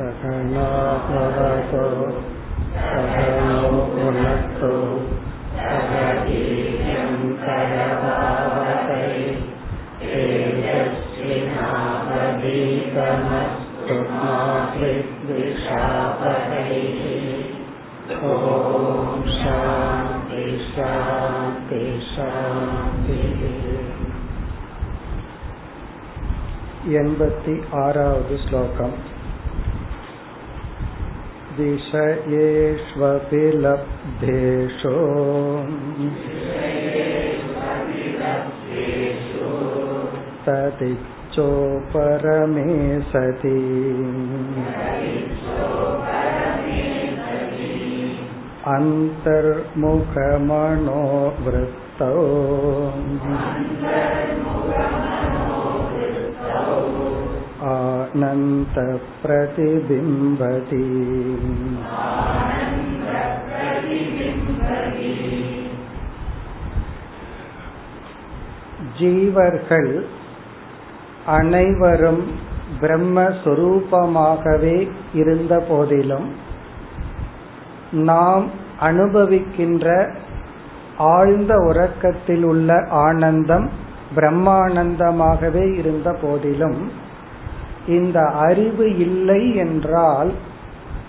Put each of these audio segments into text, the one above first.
सकनाभवतो सकनो भुनक्तु सह वीर्यं करवावहै तेजस्विनावधीतमस्तु मा विद्विषावहैः ॐ शान्ति शान्ति शान्तिः एण्पति आरावद् श्लोकम् विषयेष्वपि लब्धेषु तदिच्छोपरमे सति अन्तर्मुखमनोवृत्तौ आनन्तप्रतिबिम्बति ஜீவர்கள் அனைவரும் பிரம்மஸ்வரூபமாகவே இருந்த போதிலும் நாம் அனுபவிக்கின்ற ஆழ்ந்த உறக்கத்தில் உள்ள ஆனந்தம் பிரம்மானந்தமாகவே இருந்த போதிலும் இந்த அறிவு இல்லை என்றால்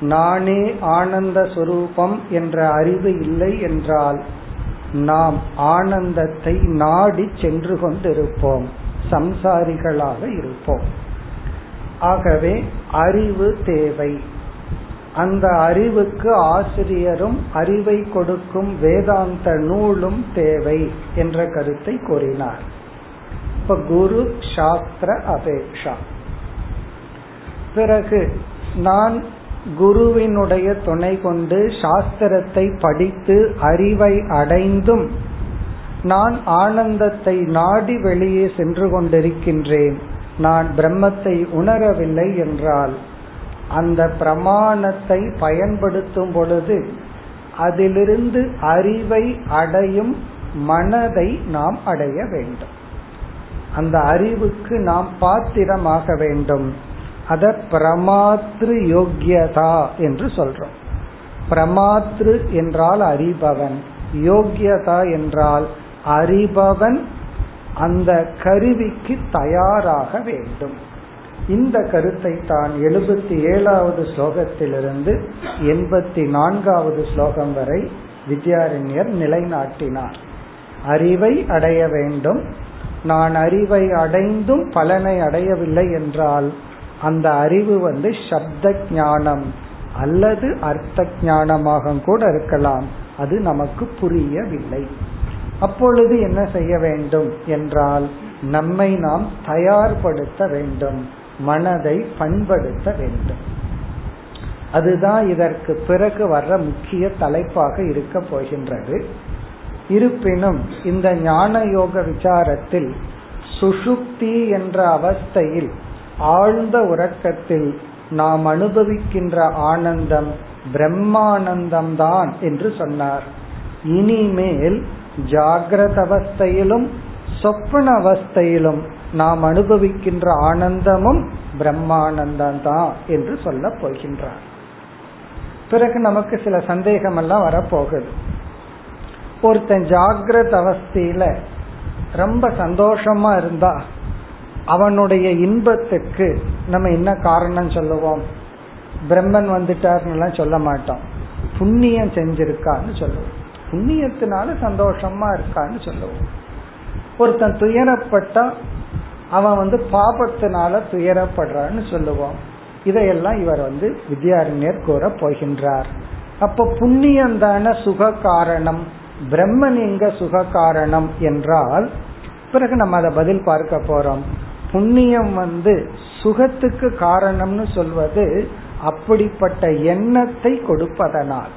நானே ஆனந்த சுரூபம் என்ற அறிவு இல்லை என்றால் நாம் ஆனந்தத்தை நாடி சென்று கொண்டிருப்போம் சம்சாரிகளாக இருப்போம். ஆகவே அறிவு தேவை. அந்த அறிவுக்கு ஆசிரியரும் அறிவை கொடுக்கும் வேதாந்த நூலும் தேவை என்ற கருத்தை கூறினார். இப்ப குரு சாஸ்திர அபேக்ஷா. பிறகு நான் குருவினுடைய துணை கொண்டு சாஸ்திரத்தை படித்து அறிவை அடைந்தும் நான் ஆனந்தத்தை நாடி வெளியே சென்று கொண்டிருக்கின்றேன். நான் பிரம்மத்தை உணரவில்லை என்றால் அந்த பிரமாணத்தை பயன்படுத்தும் பொழுது அதிலிருந்து அறிவை அடையும் மனதை நாம் அடைய வேண்டும். அந்த அறிவுக்கு நாம் பாத்திரமாக வேண்டும். அத பிரமாத்ரு யோக்கியதா என்று சொல்றோம். பிரமாத்ரு என்றால் அறிபவன் யோக்கியதா என்றால் அறிபவன் அந்த கருவிக்கு தயாராக வேண்டும். இந்த கருத்தை தான் எழுபத்தி ஏழாவது ஸ்லோகத்திலிருந்து எண்பத்தி நான்காவது ஸ்லோகம் வரை வித்யாரண்யர் நிலைநாட்டினார். அறிவை அடைய வேண்டும். நான் அறிவை அடைந்தும் பலனை அடையவில்லை என்றால் அந்த அறிவு வந்து சப்த ஞானம் அல்லது அர்த்த ஞானமாக கூட இருக்கலாம். அது நமக்கு புரியவில்லை. அப்பொழுது என்ன செய்ய வேண்டும் என்றால் நம்மை நாம் தயார்படுத்த வேண்டும். மனதை பண்படுத்த வேண்டும். அதுதான் இதற்கு பிறகு வர்ற முக்கிய தலைப்பாக இருக்க போகின்றது. இருப்பினும் இந்த ஞான யோக விசாரத்தில் சுஷுப்தி என்ற அவஸ்தையில் ஆழ்ந்த உறக்கத்தில் நாம் அனுபவிக்கின்ற ஆனந்தம் பிரம்மானந்தம் தான் என்று சொன்னார். இனிமேல் ஜாகிரத அவஸ்தையிலும் சொப்பன அவஸ்தையிலும் நாம் அனுபவிக்கின்ற ஆனந்தமும் பிரம்மானந்தம் தான் என்று சொல்ல போகின்றார். பிறகு நமக்கு சில சந்தேகம் எல்லாம் வரப்போகுது. ஒருத்தன் ஜாகிரத அவஸ்தையில ரொம்ப சந்தோஷமா இருந்தா அவனுடைய இன்பத்துக்கு நம்ம என்ன காரணம் சொல்லுவோம்? பிரம்மன் வந்துட்டார்னு சொல்ல மாட்டோம். புண்ணியம் செஞ்சிருக்கான்னு சொல்லுவோம். புண்ணியத்தினால சந்தோஷமா இருக்கான்னு சொல்லுவோம். ஒருத்தன் துயரப்பட்டா அவன் வந்து பாபத்தினால துயரப்படுறான்னு சொல்லுவோம். இதையெல்லாம் இவர் வந்து வித்யாரண்யர் கூற போகின்றார். அப்ப புண்ணியம் தான சுக காரணம். பிரம்மன் எங்க சுக காரணம் என்றால் பிறகு நம்ம அதை பதில் பார்க்க போறோம். புண்ணியம் வந்து சுகத்துக்கு காரணம்னு சொல்வது அப்படிப்பட்ட எண்ணத்தை கொடுப்பதனால்.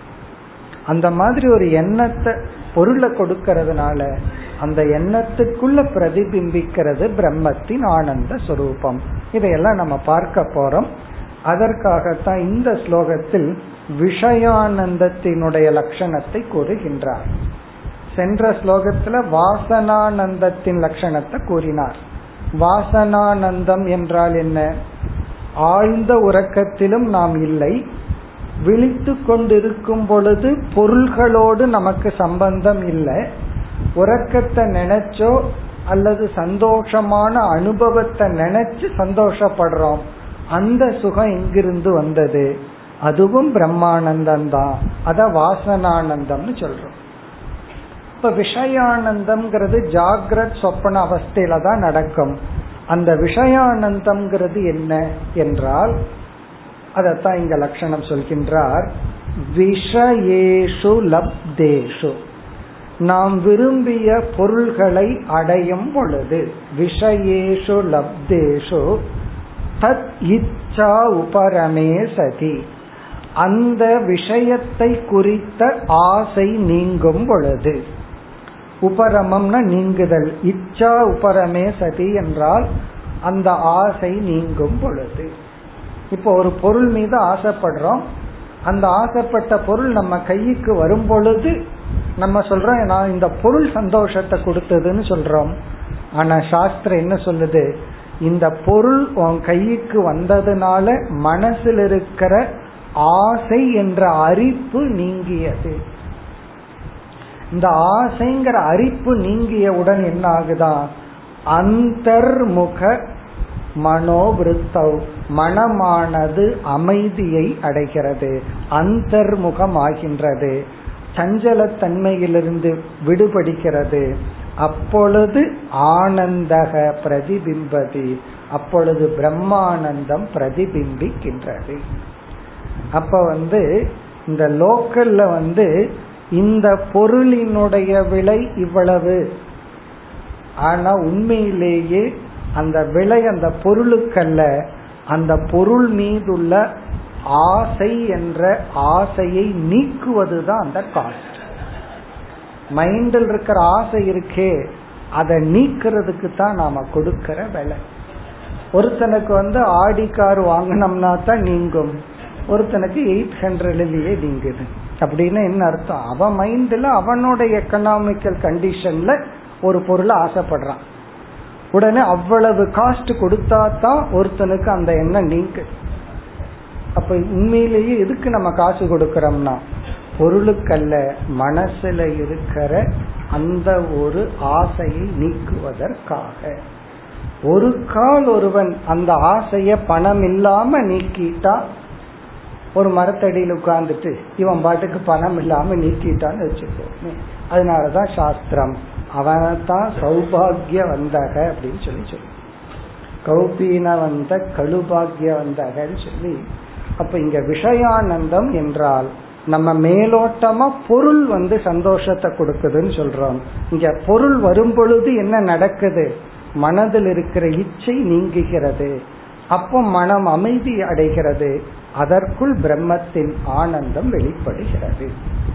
அந்த மாதிரி ஒரு எண்ணத்தை பொருளை கொடுக்கறதுனால அந்த எண்ணத்துக்குள்ள பிரதிபிம்பிக்கிறது பிரம்மத்தின் ஆனந்த சுரூபம். இதையெல்லாம் நம்ம பார்க்க போறோம். அதற்காகத்தான் இந்த ஸ்லோகத்தில் விஷயானந்தத்தினுடைய லட்சணத்தை கூறுகின்றார். சென்ற ஸ்லோகத்துல வாசனானந்தத்தின் லட்சணத்தை கூறினார். வாசனானந்தம் என்றால் என்ன? ஆழ்ந்த உறக்கத்திலும் நாம் இல்லை. விழித்து கொண்டிருக்கும் பொழுது பொருள்களோடு நமக்கு சம்பந்தம் இல்லை. உறக்கத்தை நினைச்சோ அல்லது சந்தோஷமான அனுபவத்தை நினைச்சு சந்தோஷப்படுறோம். அந்த சுகம் எங்கிருந்து வந்தது. அதுவும் பிரம்மானந்தம் தான் அத வாசனானந்தம்னு சொல்றோம். இப்ப விஷயானந்தம்ங்கிறது ஜாகிரத் சொப்பன அவஸ்தையில தான் நடக்கும். அந்த விஷயானந்தம்ங்கிறது என்ன என்றால் அதத்தான் இங்க லட்சணம் சொல்கின்றார். விஷயேஷு லப்தேஷு. நாம் விரும்பிய பொருள்களை அடையும் பொழுது விஷயேஷு லப்தேஷு தத் இச்சா உபரமே சதி. அந்த விஷயத்தை குறித்த ஆசை நீங்கும் பொழுது உபரமம்னா நீங்குதல். இச்சா உபரமே சதி என்றால் அந்த ஆசை நீங்கும் பொழுது. இப்போ ஒரு பொருள் மீது ஆசைப்படுறோம். அந்த ஆசைப்பட்ட பொருள் நம்ம கைக்கு வரும் பொழுது நம்ம சொல்றோம் நான் இந்த பொருள் சந்தோஷத்தை கொடுத்ததுன்னு சொல்றோம். ஆனா சாஸ்திரம் என்ன சொல்லுது? இந்த பொருள் உன் கைக்கு வந்ததுனால மனசில் இருக்கிற ஆசை என்ற அரிப்பு நீங்கியது. இந்த ஆசைங்கிற அரிப்பு நீங்கியவுடன் என்ன ஆகுதா அந்தர்முக மனோவிருத்தவ் மனமானது அமைதியை அடைகிறது அந்தர்முகம் ஆகின்றது சஞ்சலத்தன்மையிலிருந்து விடுபடுகிறது. அப்பொழுது ஆனந்தக பிரதிபிம்பதி அப்பொழுது பிரம்மானந்தம் பிரதிபிம்பிக்கின்றது. அப்ப வந்து இந்த லோக்கல்ல வந்து இந்த பொருளினுடைய விலை இவ்வளவு. ஆனா உண்மையிலேயே அந்த விலை அந்த பொருளுக்கல்ல அந்த பொருள் மீதுள்ள ஆசை என்ற ஆசையை நீக்குவதுதான் அந்த காஸ்ட் மைண்டில் இருக்கிற ஆசை இருக்கே அதை நீக்கிறதுக்கு தான் நாம கொடுக்கிற விலை. ஒருத்தனுக்கு வந்து ஆடி கார் வாங்கினோம்னா தான் நீங்கும். ஒருத்தனுக்கு எயிட் ஹண்ட்ரட்லயே நீங்குது. அப்படின்னு என்ன அர்த்தம்? அவன் மைண்ட்ல அவனோட எக்கனாமிக்கல் கண்டிஷன்ல ஒரு பொருளை ஆசைப்படுறான். உடனே அவ்வளவு காஸ்ட் கொடுத்தா தான் ஒருத்தனுக்கு அந்த எண்ணம் நீங்கு. அப்ப உண்மையிலேயே எதுக்கு நம்ம காசு கொடுக்கறோம்னா பொருளுக்கல்ல மனசுல இருக்கிற அந்த ஒரு ஆசையை நீக்குவதற்காக. ஒரு கால் ஒருவன் அந்த ஆசைய பணம் இல்லாம நீக்கிட்டா ஒரு மரத்தடியில் உட்கார்ந்துட்டு இவன் பாட்டுக்கு பணம் இல்லாம நீக்கிட்டான்னு வச்சுக்கோமே அதனாலதான் சாஸ்திரம் அவனைத்தான் சௌபாகிய வந்தக அப்படின்னு சொல்லி சொல்லு. கௌபீன வந்த கழுபாகிய வந்தகன்னு சொல்லி. அப்ப இங்க விஷயானந்தம் என்றால் நம்ம மேலோட்டமா பொருள் வந்து சந்தோஷத்தை கொடுக்குதுன்னு சொல்றோம். இங்க பொருள் வரும் பொழுது என்ன நடக்குது? மனதில் இருக்கிற இச்சை நீங்குகிறது. அப்போ மனம் அமைதி அடைகிறது. அதற்குள் பிரம்மத்தின் ஆனந்தம் வெளிப்படுகிறது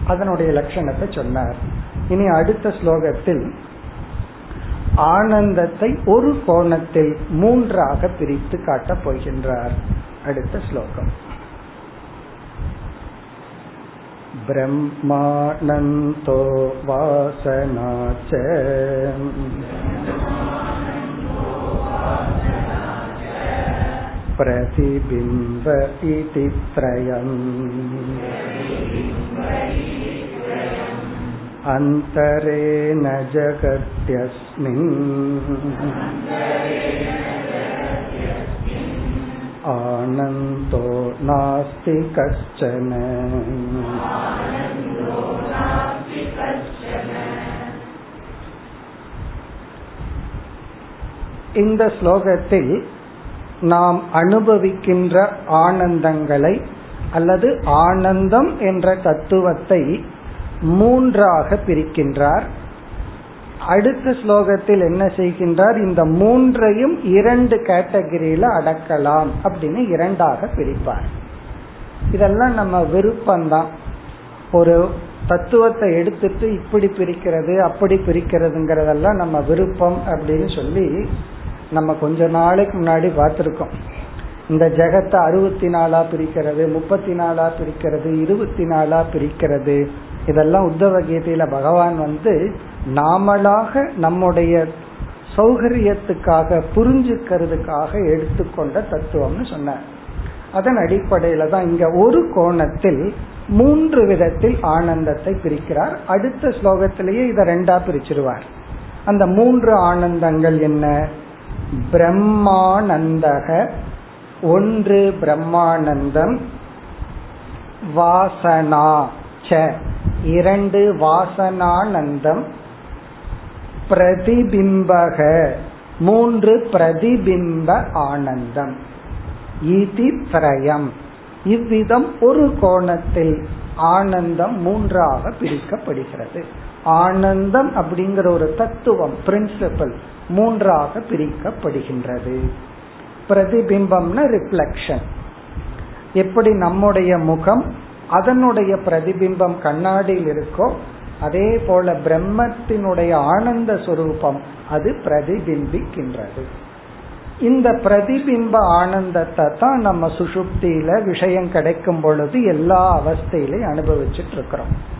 அதனுடைய லட்சணத்தை சொன்னார் இனி அடுத்த ஸ்லோகத்தில் ஆனந்தத்தை ஒரு கோணத்தில் மூன்றாக பிரித்து காட்டப் போகின்றார் அடுத்த ஸ்லோகம் ब्रह्मानन्तो वासना च प्रतिबिम्ब इति त्रयम् अन्तरेण जगत्यस्मिन् आनन्दो नास्ति कश्चन இந்த ஸ்லோகத்தில் நாம் அனுபவிக்கின்ற ஆனந்தங்களை அல்லது ஆனந்தம் என்ற தத்துவத்தை மூன்றாக பிரிக்கின்றார். அடுத்த ஸ்லோகத்தில் என்ன செய்கின்றார்? இந்த மூன்றையும் இரண்டு கேட்டகரியில அடக்கலாம் அப்படின்னு இரண்டாக பிரிப்பார். இதெல்லாம் நம்ம விருப்பம்தான். ஒரு தத்துவத்தை எடுத்துட்டு இப்படி பிரிக்கிறது அப்படி பிரிக்கிறதுங்கிறதெல்லாம் நம்ம விருப்பம் அப்படின்னு சொல்லி நம்ம கொஞ்ச நாளைக்கு முன்னாடி பார்த்துருக்கோம். இந்த ஜெகத்தை அறுபத்தி நாலா பிரிக்கிறது முப்பத்தி நாலா பிரிக்கிறது இருபத்தி நாலா பிரிக்கிறது. இதெல்லாம் உத்தவ கீதையில பகவான் வந்து நாமளாக நம்முடைய சௌகரியத்துக்காக புரிஞ்சுக்கிறதுக்காக எடுத்துக்கொண்ட தத்துவம்னு சொன்னார். அதன் அடிப்படையில தான் இங்க ஒரு கோணத்தில் மூன்று விதத்தில் ஆனந்தத்தை பிரிக்கிறார். அடுத்த ஸ்லோகத்திலேயே இதை ரெண்டா பிரிச்சிருவார். அந்த மூன்று ஆனந்தங்கள் என்ன? பிரம்மானந்தக. ஒன்று பிரம்மானந்தம். வாசனா ச. இரண்டு வாசனானந்தம். பிரதிபிம்பக. மூன்று பிரதிபிம்ப ஆனந்தம். இதி திரயம். இவ்விதம் ஒரு கோணத்தில் ஆனந்தம் மூன்றாக பிரிக்கப்படுகிறது. ஆனந்தம் அப்படிங்கிற ஒரு தத்துவம் பிரின்சிபல் மூன்றாக பிரிக்கப்படுகின்றது. பிரதிபிம்பம்னா ரிஃப்ளெக்ஷன் எப்படி நம்முடைய முகம் அதனுடைய பிரதிபிம்பம் கண்ணாடியில் இருக்கோ அதே போல பிரம்மத்தினுடைய ஆனந்த சுரூபம் அது பிரதிபிம்பிக்கின்றது. இந்த பிரதிபிம்ப ஆனந்தத்தை தான் நம்ம சுசுப்தியில விஷயம் கிடைக்கும் பொழுது எல்லா அவஸ்தையிலையும் அனுபவிச்சுட்டு இருக்கிறோம்.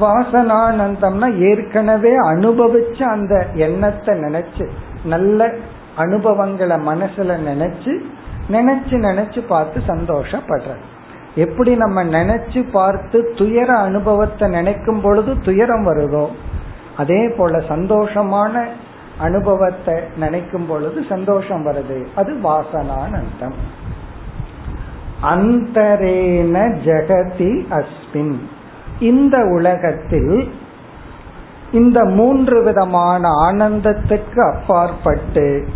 வாசனானந்தம்னா ஏற்கனவே அனுபவிச்ச அந்த எண்ணத்தை நினைச்சு நல்ல அனுபவங்களை மனசுல நினைச்சு நினைச்சு நினைச்சு பார்த்து சந்தோஷப்படுற எப்படி நம்ம நினைச்சு பார்த்து துயர அனுபவத்தை நினைக்கும் பொழுது துயரம் வருதோ அதே போல சந்தோஷமான அனுபவத்தை நினைக்கும் பொழுது சந்தோஷம் வருது. அது வாசனானந்தம். அந்தரேன ஜெகதி அஸ்மின். இந்த உலகத்தில் இந்த மூன்று விதமான ஆனந்தத்துக்கு அப்பாற்பட்டு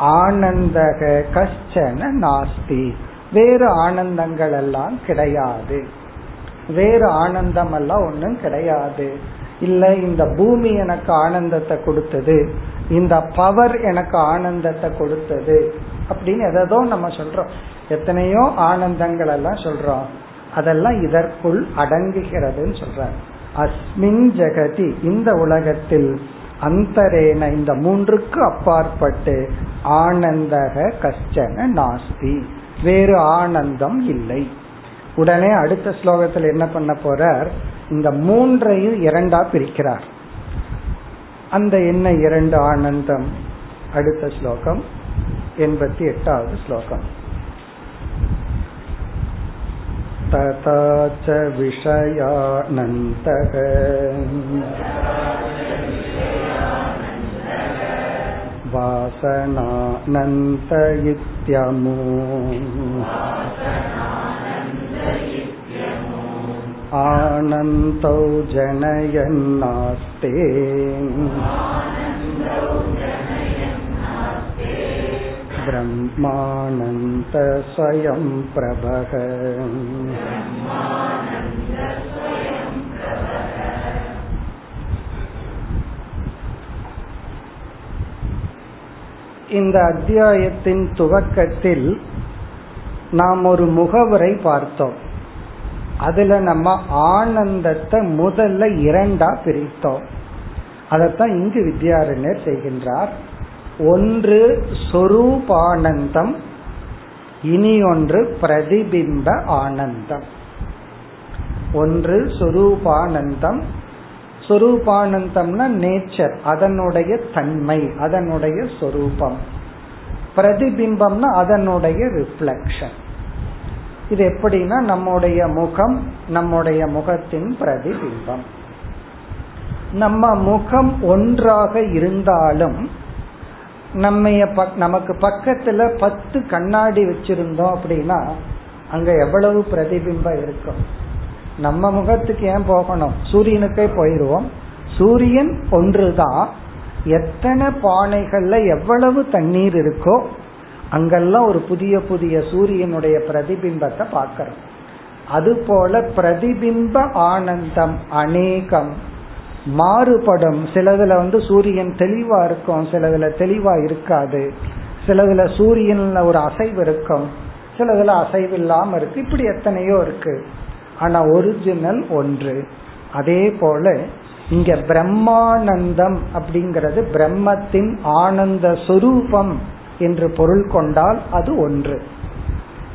ஆனந்தக கஷ்டன நாஸ்தி. வேறு ஆனந்தங்கள் எல்லாம் கிடையாது. வேறு ஆனந்தம் எல்லாம் ஒன்றும் கிடையாது. இல்ல இந்த பூமி எனக்கு ஆனந்தத்தை கொடுத்தது. இந்த பவர் எனக்கு ஆனந்தத்தை கொடுத்தது. அப்படின்னு எதோ நம்ம சொல்றோம். எத்தனையோ ஆனந்தங்கள் எல்லாம் சொல்றோம். அதெல்லாம் இதற்குள் அடங்குகிறதுன்னு சொல்றார். அஸ்மின் ஜெகதி இந்த உலகத்தில் அந்தரேன இந்த மூன்றுக்கு அப்பாற்பட்டு ஆனந்தக கஷ்டன நாஸ்தி. வேறு ஆனந்தம் இல்லை. உடனே அடுத்த ஸ்லோகத்தில் என்ன பண்ண போறார்? இந்த மூன்றையும் இரண்டா பிரிக்கிறார். அந்த என்ன இரண்டு ஆனந்தம்? அடுத்த ஸ்லோகம் எண்பத்தி எட்டாவது ஸ்லோகம். तथा च विषयानन्तः वासनानन्त इत्यमु आनन्तौ जनयन्नास्ते ब्रह्मानन्त स्वयं प्रभः இந்த அத்தியாயத்தின் துவக்கத்தில் நாம் ஒரு முகவுரை பார்த்தோம் அதுல நம்ம ஆனந்தத்தை முதல்ல இரண்டா பிரித்தோம் அதைத்தான் இங்கு வித்யாரண்யர் செய்கின்றார் ஒன்று சொரூபானந்தம் இனி ஒன்று பிரதிபிம்ப ஆனந்தம். ஒன்று சொரூபானந்தம். சொரூபானந்தம்னா நேச்சர் அதனுடைய தன்மை அதனுடைய சொரூபம். பிரதிபிம்பம்னா அதனுடைய ரிஃப்ளெக்ஷன் இது எப்படின்னா நம்முடைய முகம் நம்முடைய முகத்தின் பிரதிபிம்பம். நம்ம முகம் ஒன்றாக இருந்தாலும் நம்ம நமக்கு பக்கத்துல பத்து கண்ணாடி வச்சிருந்தோம் அப்படின்னா அங்க எவ்வளவு பிரதிபிம்பம் இருக்கும்? நம்ம முகத்துக்கு ஏன் போகணும்? சூரியனுக்கே போயிடுவோம் சூரியன் ஒன்றுதான். எத்தனை பானைகள்ல எவ்வளவு தண்ணீர் இருக்கோ அங்கெல்லாம் ஒரு புதிய புதிய சூரியனுடைய பிரதிபிம்பத்தை பார்க்கிறோம். அது போல பிரதிபிம்ப ஆனந்தம் அநேகம். மாறுபடும். சிலதுல வந்து சூரியன் தெளிவா இருக்கும் சிலதுல தெளிவா இருக்காது. சிலதுல சூரியன்ல ஒரு அசைவு இருக்கும் சிலதுல அசைவு இல்லாம இருக்கு. இப்படி எத்தனையோ இருக்கு. ஆனா ஒரிஜினல் ஒன்று. அதே போல இங்க பிரம்மானந்தம் அப்படிங்கிறது பிரம்மத்தின் ஆனந்த சொரூபம் என்று பொருள் கொண்டால் அது ஒன்று.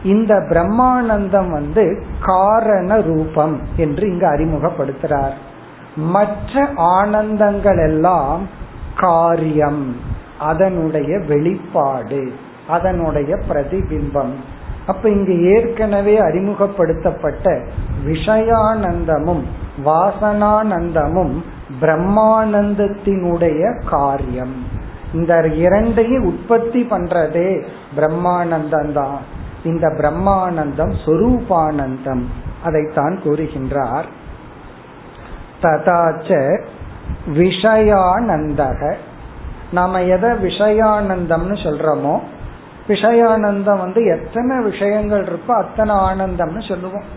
இந்த பிரம்மானந்தம் வந்து காரண ரூபம் என்று இங்கு அறிமுகப்படுத்துறார். மற்ற ஆனந்தங்கள் எல்லாம் காரியம் அதனுடைய வெளிப்பாடு அதனுடைய பிரதிபிம்பம். அப்ப இங்கு ஏற்கனவே அறிமுகப்படுத்தப்பட்ட விஷயானந்தமும் வாசனானந்தமும் பிரம்மானந்தத்தினுடைய காரியம். இந்த இரண்டையும் உற்பத்தி பண்றதே பிரம்மானந்தம் தான். இந்த பிரம்மானந்தம் சொரூபானந்தம். அதைத்தான் கூறுகின்றார். ததாச்ச விஷயானந்தக. நாம எதை விஷயானந்தம்னு சொல்றோமோ விஷயானந்தம் வந்து எத்தனை விஷயங்கள் இருக்கோ அத்தனை ஆனந்தம்னு சொல்லுவோம்.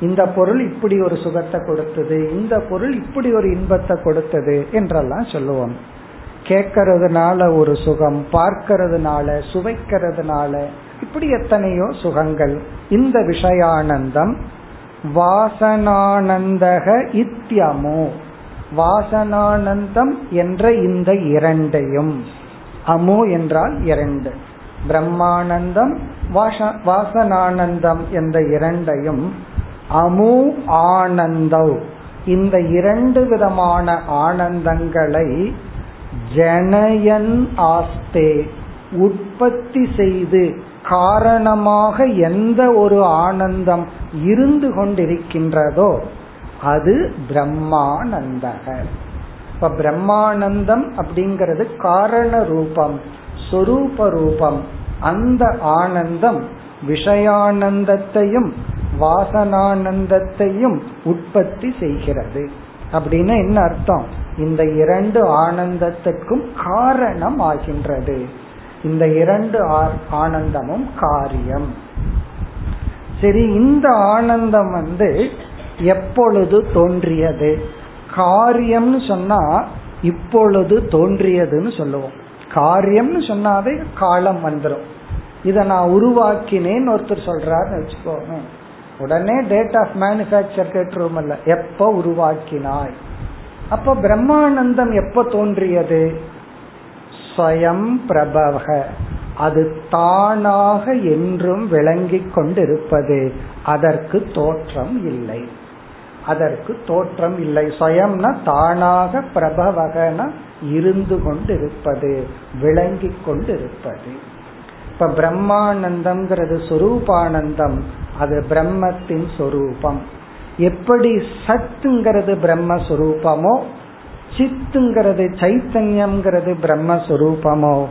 இந்த பொருள் இப்படி ஒரு சுகத்தை கொடுத்தது இந்த பொருள் இப்படி ஒரு இன்பத்தை கொடுத்தது என்றெல்லாம் சொல்லுவோம். கேட்கறதுனால ஒரு சுகம் பார்க்கறதுனால சுவைக்கிறதுனால இப்படி எத்தனையோ சுகங்கள். இந்த விஷயானந்தம் வாசனானந்தக இத்தியமோ. வாசனானந்தம் என்ற இந்த இரண்டையும். அமோ என்றால் இரண்டு. பிரம்மானந்தம் வாசனானந்தம் என்ற இரண்டையும் அமு ஆனந்தவ் இந்த இரண்டு விதமான ஆனந்தங்களை ஜனயன் ஆஸ்தே உற்பத்தி செய்து காரணமாக எந்த ஒரு ஆனந்தம் இருந்து கொண்டிருக்கின்றதோ அது பிரம்மானந்தக. இப்ப பிரம்மானந்தம் அப்படிங்கிறது காரண ரூபம் சொரூப ரூபம். அந்த ஆனந்தம் விஷயானந்தத்தையும் வாசனானந்தத்தையும் உற்பத்தி செய்கிறது. அப்படின்னு என்ன அர்த்தம்? இந்த இரண்டு ஆனந்தத்துக்கும் காரணம் ஆகின்றது. இந்த இரண்டு ஆனந்தமும் காரியம். சரி இந்த ஆனந்தம் வந்து எப்பொழுது தோன்றியது? காரியம்னு சொன்னா இப்பொழுது தோன்றியதுன்னு சொல்லுவோம். காரியம்னு சொன்னாவே காலம் வந்துடும் இதை நான் உருவாக்கினேன்னு ஒருத்தர் சொல்றாருன்னு வச்சுக்கோங்க உடனே டேட் ஆஃப் மேனுபேக்சர் கேட்டுருவோம் இல்ல எப்ப உருவாக்கினாய்? அப்ப பிரம்மானந்தம் எப்ப தோன்றியது? ஸ்வயம் பிரபவ அது தானாக என்றும் விளங்கிக் கொண்டிருப்பது. அதற்கு தோற்றம் இல்லை. அதற்கு தோற்றம் இல்லை. சுயம்னா தானாக பிரபவகன இருந்து கொண்டிருப்பது விளங்கிக் கொண்டிருப்பது. இப்ப பிரம்மானந்தம்ங்கிறது சொரூபானந்தம். அது பிரம்மத்தின் சொரூபம். எப்படி சத்துங்கிறது பிரம்மஸ்வரூபமோ சித்துங்கிறது சைத்தன்யம்ங்கிறது பிரம்மஸ்வரூபமோ.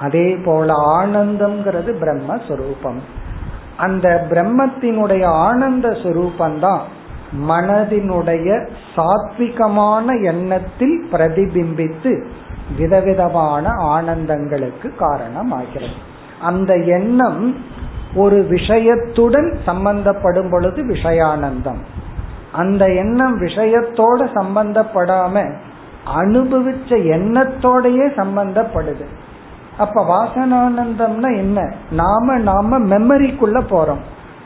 அதே போல ஆனந்தம்ங்கிறது பிரம்மஸ்வரூபம். அந்த பிரம்மத்தினுடைய ஆனந்த சுரூபந்தான் மனதினுடைய சாத்விகமான எண்ணத்தில் பிரதிபிம்பித்து விதவிதமான ஆனந்தங்களுக்கு காரணமாகிறது. அந்த எண்ணம் ஒரு விஷயத்துடன் சம்பந்தப்படும் பொழுது விஷயானந்தம். அந்த எண்ணம் விஷயத்தோட சம்பந்தப்படாம அனுபவிச்ச எண்ணத்தோடயே சம்பந்தப்படுது. அப்ப வாசனானந்தம்னா என்ன? நாம நாம மெமரிக்குள்ள போறோம்.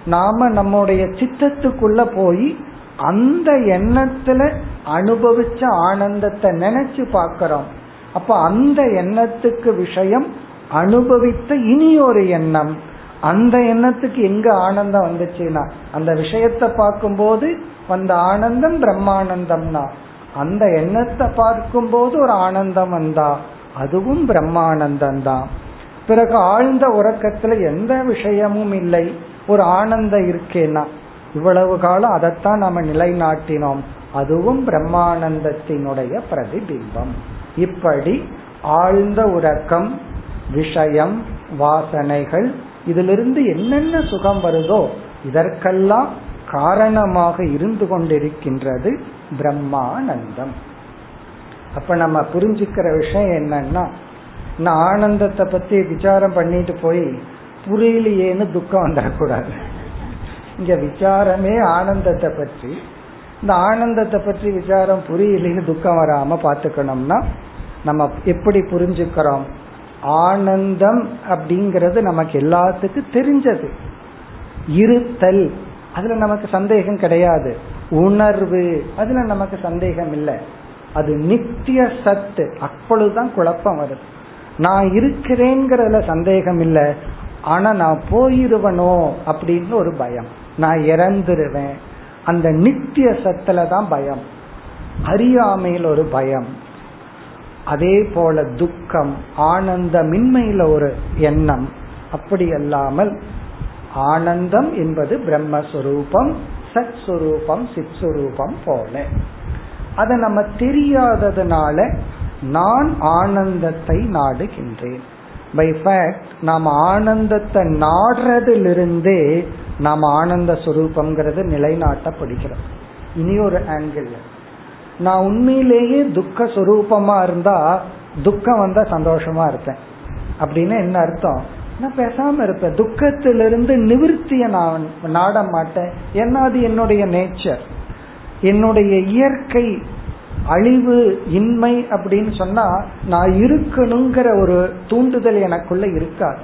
நாம நம்முடைய சித்தத்துக்குள்ள போய் அந்த எண்ணத்துல அனுபவிச்ச ஆனந்தத்தை நினைச்சு பார்க்கிறோம். அப்ப அந்த எண்ணத்துக்கு விஷயம் அனுபவித்த இனி ஒரு எண்ணம். அந்த எண்ணத்துக்கு எங்க ஆனந்தம் வந்துச்சுன்னா அந்த விஷயத்தை பார்க்கும்போது வந்த ஆனந்தம் பிரம்மானந்தம்னா. அந்த எண்ணத்தை பார்க்கும்போது ஒரு ஆனந்தம் வந்தா அதுவும் பிரம்மானந்தம் தான். பிறகு ஆழ்ந்த உறக்கத்துல எந்த விஷயமும் இல்லை ஒரு ஆனந்தம் இருக்கேன்னா இவ்வளவு காலம் அதைத்தான் நம்ம நிலைநாட்டினோம். அதுவும் பிரம்மானந்தத்தினுடைய பிரதிபிம்பம். இப்படி ஆழ்ந்த உறக்கம் விஷயம் வாசனைகள் இதிலிருந்து என்னென்ன சுகம் வருதோ இதற்கெல்லாம் காரணமாக இருந்து கொண்டிருக்கின்றது பிரம்மானந்தம். அப்ப நம்ம புரிஞ்சுக்கிற விஷயம் என்னன்னா நான் ஆனந்தத்தை பத்தி விசாரம் பண்ணிட்டு போய் புரியலையேன்னு துக்கம் வந்துடக்கூடாது. இங்க விசாரமே ஆனந்தத்தை பற்றி. இந்த ஆனந்தத்தை பற்றி விசாரம் புரியலைன்னு துக்கம் வராம பாத்துக்கணும்னா நம்ம எப்படி புரிஞ்சுக்கிறோம்? ஆனந்தம் அப்படிங்கிறது நமக்கு எல்லாத்துக்கும் தெரிஞ்சது. இருத்தல். அதுல நமக்கு சந்தேகம் கிடையாது. உணர்வு. அதுல நமக்கு சந்தேகம் இல்லை. அது நித்திய சத்து. அப்பொழுதுதான் குழப்பம் வருது. நான் இருக்கிறேங்கிறதுல சந்தேகம் இல்லை. ஆனா நான் போயிருவனோ அப்படின்னு ஒரு பயம். நான் இறந்துருவேன். அந்த நித்திய சத்துல தான் பயம். அறியாமையில் ஒரு பயம். அதே போல துக்கம் ஆனந்தமின்மையில ஒரு எண்ணம். அப்படி அல்லாமல் ஆனந்தம் என்பது பிரம்மஸ்வரூபம் சத் சுரூபம் சித் சுரூபம் போல. அதை நம்ம தெரியாததுனால நான் ஆனந்தத்தை நாடுகின்றேன். பை ஃபேக்ட் நாம் ஆனந்தத்தை நாடுறதிலிருந்தே நாம் ஆனந்த சுரூபம்ங்கிறது நிலைநாட்டப்படுகிறோம் இனி ஒரு ஆங்கிள் நான் உண்மையிலேயே துக்க சுரூபமா இருந்தா துக்கம் வந்தா சந்தோஷமா இருப்பேன். அப்படின்னு என்ன அர்த்தம்? நான் பேசாம இருப்பேன். துக்கத்திலிருந்து நிவர்த்திய நான் நாட மாட்டேன் ஏன்னா அது என்னுடைய நேச்சர் என்னுடைய இயற்கை அழிவு இன்மை அப்படின்னு சொன்னா நான் இருக்கணுங்கிற ஒரு தூண்டுதல் எனக்குள்ள இருக்காது.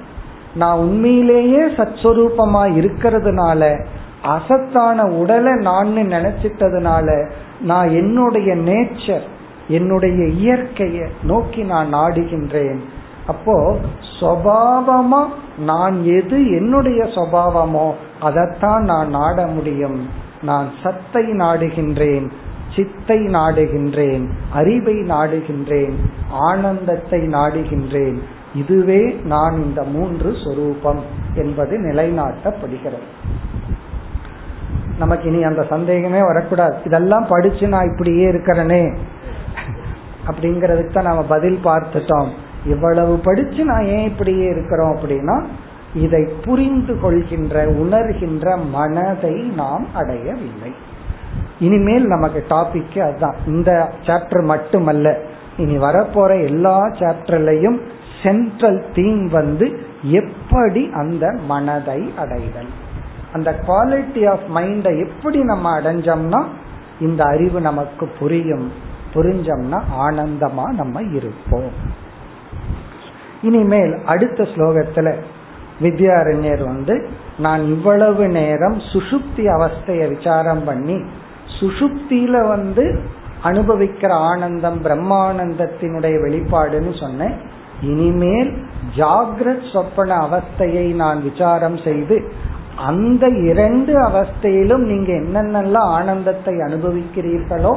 நான் உண்மையிலேயே சத்ஸ்வரூபமா இருக்கிறதுனால அசத்தான உடலை நான் நினைச்சிட்டதுனால நான் என்னுடைய நேச்சர் என்னுடைய இயற்கையை நோக்கி நான் நாடுகின்றேன். அப்போ சுவாவமா நான் எது என்னுடைய சுவாவமோ அதைத்தான் நான் நாட முடியும். நான் சத்தை நாடுகின்றேன் சித்தை நாடுகின்றேன் அறிவை நாடுகின்றேன் ஆனந்தத்தை நாடுகின்றேன். இதுவே நான் இந்த மூன்று சொரூபம் என்பது நிலைநாட்டப்படுகிறது. நமக்கு இனி அந்த சந்தேகமே வரக்கூடாது. இதெல்லாம் படிச்சு நான் இப்படியே இருக்கிறனே அப்படிங்கறதுக்கு தான் நம்ம பதில் பார்த்துட்டோம். இவ்வளவு படிச்சு நான் ஏன் இப்படியே இருக்கிறோம் அப்படின்னா இதை புரிந்து கொள்கின்ற உணர்கின்ற மனதை நாம் அடையவில்லை. இனிமேல் நமக்கு டாபிக் அதுதான். இந்த சாப்டர் மட்டுமல்ல. இனி வரப்போற எல்லா சாப்டர்லையும் சென்ட்ரல் தீம் வந்து எப்படி அந்த மனதை அடைதல். அந்த குவாலிட்டி ஆஃப் மைண்டை எப்படி நம்ம அடைஞ்சோம்னா இந்த அறிவு நமக்கு புரியும். புரிஞ்சோம்னா ஆனந்தமா நம்ம இருப்போம். இனிமேல் அடுத்த ஸ்லோகத்துல வித்யாரண்யர் வந்து நான் இவ்வளவு நேரம் சுசுப்தி அவஸ்தைய விசாரம் பண்ணி சுசுப்தியில வந்து அனுபவிக்கிற ஆனந்தம் பிரம்மானந்தத்தினுடைய வெளிப்பாடுன்னு சொன்னேன். இனிமேல் ஜாகிரத் சொப்பன அவஸ்தையை நான் விசாரம் செய்து அந்த இரண்டு அவஸ்தையிலும் நீங்க என்னென்னலாம் ஆனந்தத்தை அனுபவிக்கிறீர்களோ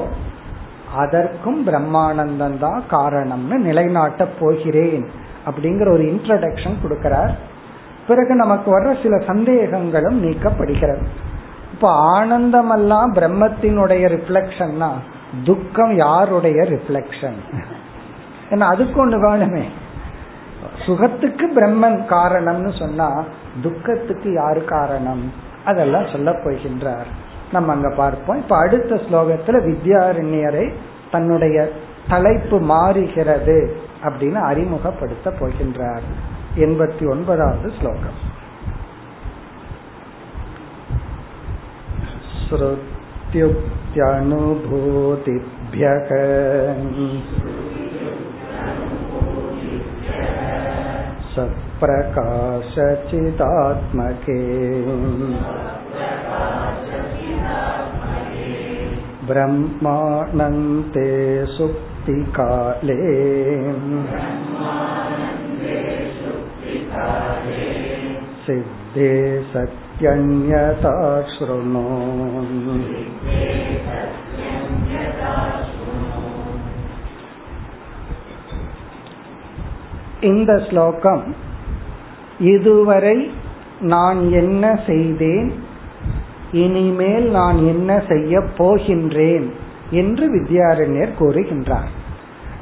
அதற்கும் பிரம்மானந்தம் தான் காரணம்னு நிலைநாட்டப் போகிறேன். அப்படிங்கிற ஒரு இன்ட்ரடக்ஷன் கொடுக்கிறார். பிறகு நமக்கு வர்ற சில சந்தேகங்களும் நீக்கப்படுகிறது. இப்ப ஆனந்தமெல்லாம் பிரம்மத்தினுடைய ரிஃப்ளெக்ஷன்னா துக்கம் யாருடைய ரிஃப்ளெக்ஷன் ஏன்னா அதுக்கு ஒண்ணு வேணுமே. சுகத்துக்கு பிரம்மன் காரணம்னு சொன்னா துக்கத்துக்கு யாரு காரணம்? அதெல்லாம் சொல்ல போகின்றார். நம்ம அங்க பார்ப்போம். இப்ப அடுத்த ஸ்லோகத்துல வித்யாரண்யரை தன்னுடைய தலைப்பு மாறுகிறது. அப்படின்னு அறிமுகப்படுத்த போகின்றார் எண்பத்தி ஒன்பதாவது ஸ்லோகம் श्रुत्युक्त्यनुभूतिभ्यः सप्रकाशचिदात्मके ब्रह्मानन्ते सुप्तिकाले सिद्धे सत्यन्यता शृणु இந்த ஸ்லோகம் இதுவரை நான் என்ன செய்தேன் இனிமேல் நான் என்ன செய்ய போகின்றேன் என்று வித்யாரண்யர் கூறுகின்றார்.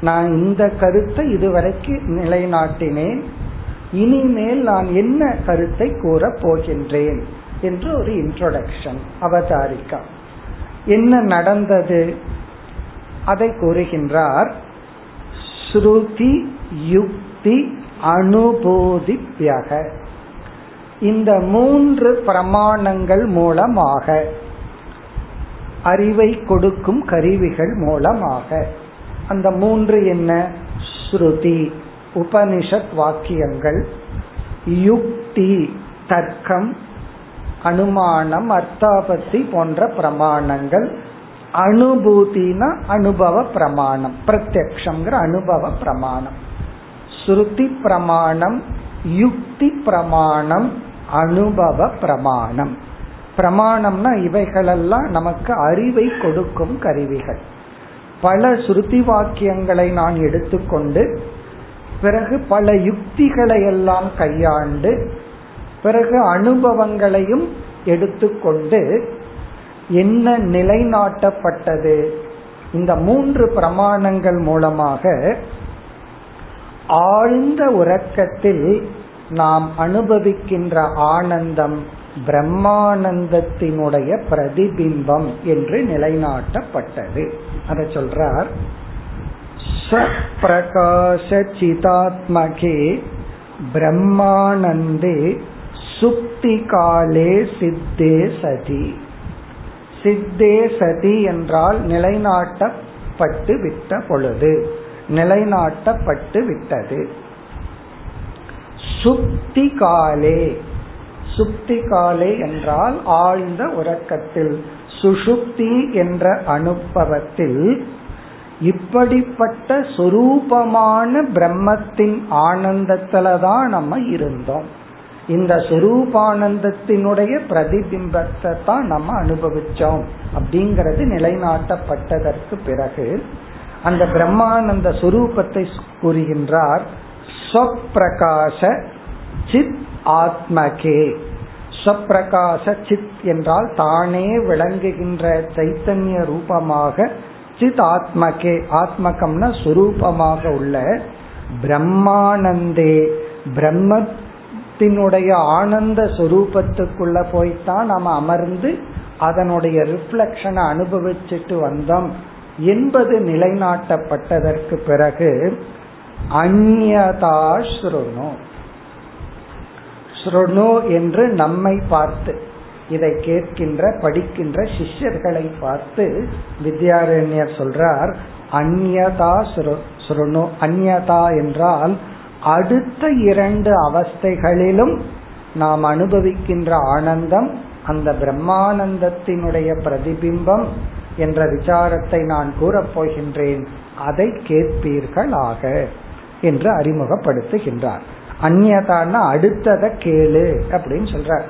நான் இந்த கருத்தை இதுவரைக்கு நிலைநாட்டினேன். இனிமேல் நான் என்ன கருத்தை கூறப் போகின்றேன் என்று ஒரு இன்ட்ரோடக்ஷன் அவதாரிக்கா. என்ன நடந்தது? அதை கூறுகின்றார். ஸ்ருதி யுக்தி அனுபூதிப்பியக இந்த மூன்று பிரமாணங்கள் மூலமாக அறிவை கொடுக்கும் கருவிகள் மூலமாக. அந்த மூன்று என்ன? ஸ்ருதி உபனிஷத் வாக்கியங்கள் யுக்தி தர்க்கம் அனுமானம் அர்த்தாபத்தி போன்ற பிரமாணங்கள். அனுபூதினா அனுபவ பிரமாணம் பிரத்யக்ஷங்கிற அனுபவ பிரமாணம். ஸ்ருதி பிரமாணம் யுக்தி பிரமாணம் அனுபவ பிரமாணம். பிரமாணம்னா இவைகளெல்லாம் நமக்கு அறிவை கொடுக்கும் கருவிகள். பல ஸ்ருதி வாக்கியங்களை நான் எடுத்துக்கொண்டு பிறகு பல யுக்திகளை எல்லாம் கையாண்டு பிறகு அனுபவங்களையும் எடுத்துக்கொண்டு என்ன நிலைநாட்டப்பட்டது? இந்த மூன்று பிரமாணங்கள் மூலமாக ஆழ்ந்த உறக்கத்தில் நாம் அனுபவிக்கின்ற ஆனந்தம் பிரம்மானந்தத்தினுடைய பிரதிபிம்பம் என்று நிலைநாட்டப்பட்டது. அதை சொல்றார். பிரகாச சிதாத்மகே பிரம்மானந்தே சுப்தி காலே சித்தே சதி. சித்தே சதி என்றால் நிலைநாட்டப்பட்டு விட்ட பொழுது நிலைநாட்டப்பட்டு விட்டது. சுப்தி காலே சுப்தி காலே என்றால் ஆழ்ந்த உறக்கத்தில் சுஷுப்தி என்ற அனுபவத்தில் இப்படிப்பட்ட சொரூபமான பிரம்மத்தின் ஆனந்தத்துல தான் நம்ம இருந்தோம். இந்த சொரூபானந்தத்தினுடைய பிரதிபிம்பத்தை தான் நம்ம அனுபவிச்சோம் அப்படிங்கிறது நிலைநாட்டப்பட்டதற்கு பிறகு அந்த பிரம்மானந்த சுரூபத்தை கூறுகின்றார் ஸ்வப்பிரகாச சித் ஆத்மகே. ஸ்வப்பிரகாச சித் என்றால் தானே விளங்குகின்ற சைத்தன்ய ரூபமாக சித் ஆத்மகே. ஆத்மகம்னா சுரூபமாக உள்ள பிரம்மானந்தே. பிரம்மத்தினுடைய ஆனந்த சுரூபத்துக்குள்ள போய்தான் நாம அமர்ந்து அதனுடைய ரிஃப்ளக்ஷனை அனுபவிச்சுட்டு வந்தோம். என்பது நிலைநாட்டப்பட்டதற்கு பிறகு அந்யதா ஸ்ருணு. ஸ்ருணு என்று நம்மை பார்த்து இதை கேட்கின்ற படிக்கின்ற சிஷ்யர்களை பார்த்து வித்யாரண்யர் சொல்றார் அந்யதா ஸ்ருணு அந்யதா என்றால் அடுத்த இரண்டு அவஸ்தைகளிலும் நாம் அனுபவிக்கின்ற ஆனந்தம் அந்த பிரம்மானந்தத்தினுடைய பிரதிபிம்பம் என்ற விசாரத்தை நான் கூறப்போகின்றேன் அதை கேட்பீர்களாக. என்று அறிமுகப்படுத்துகின்றார். அந்நியதான்னா அடுத்தத கேளு அப்படின்னு சொல்றார்.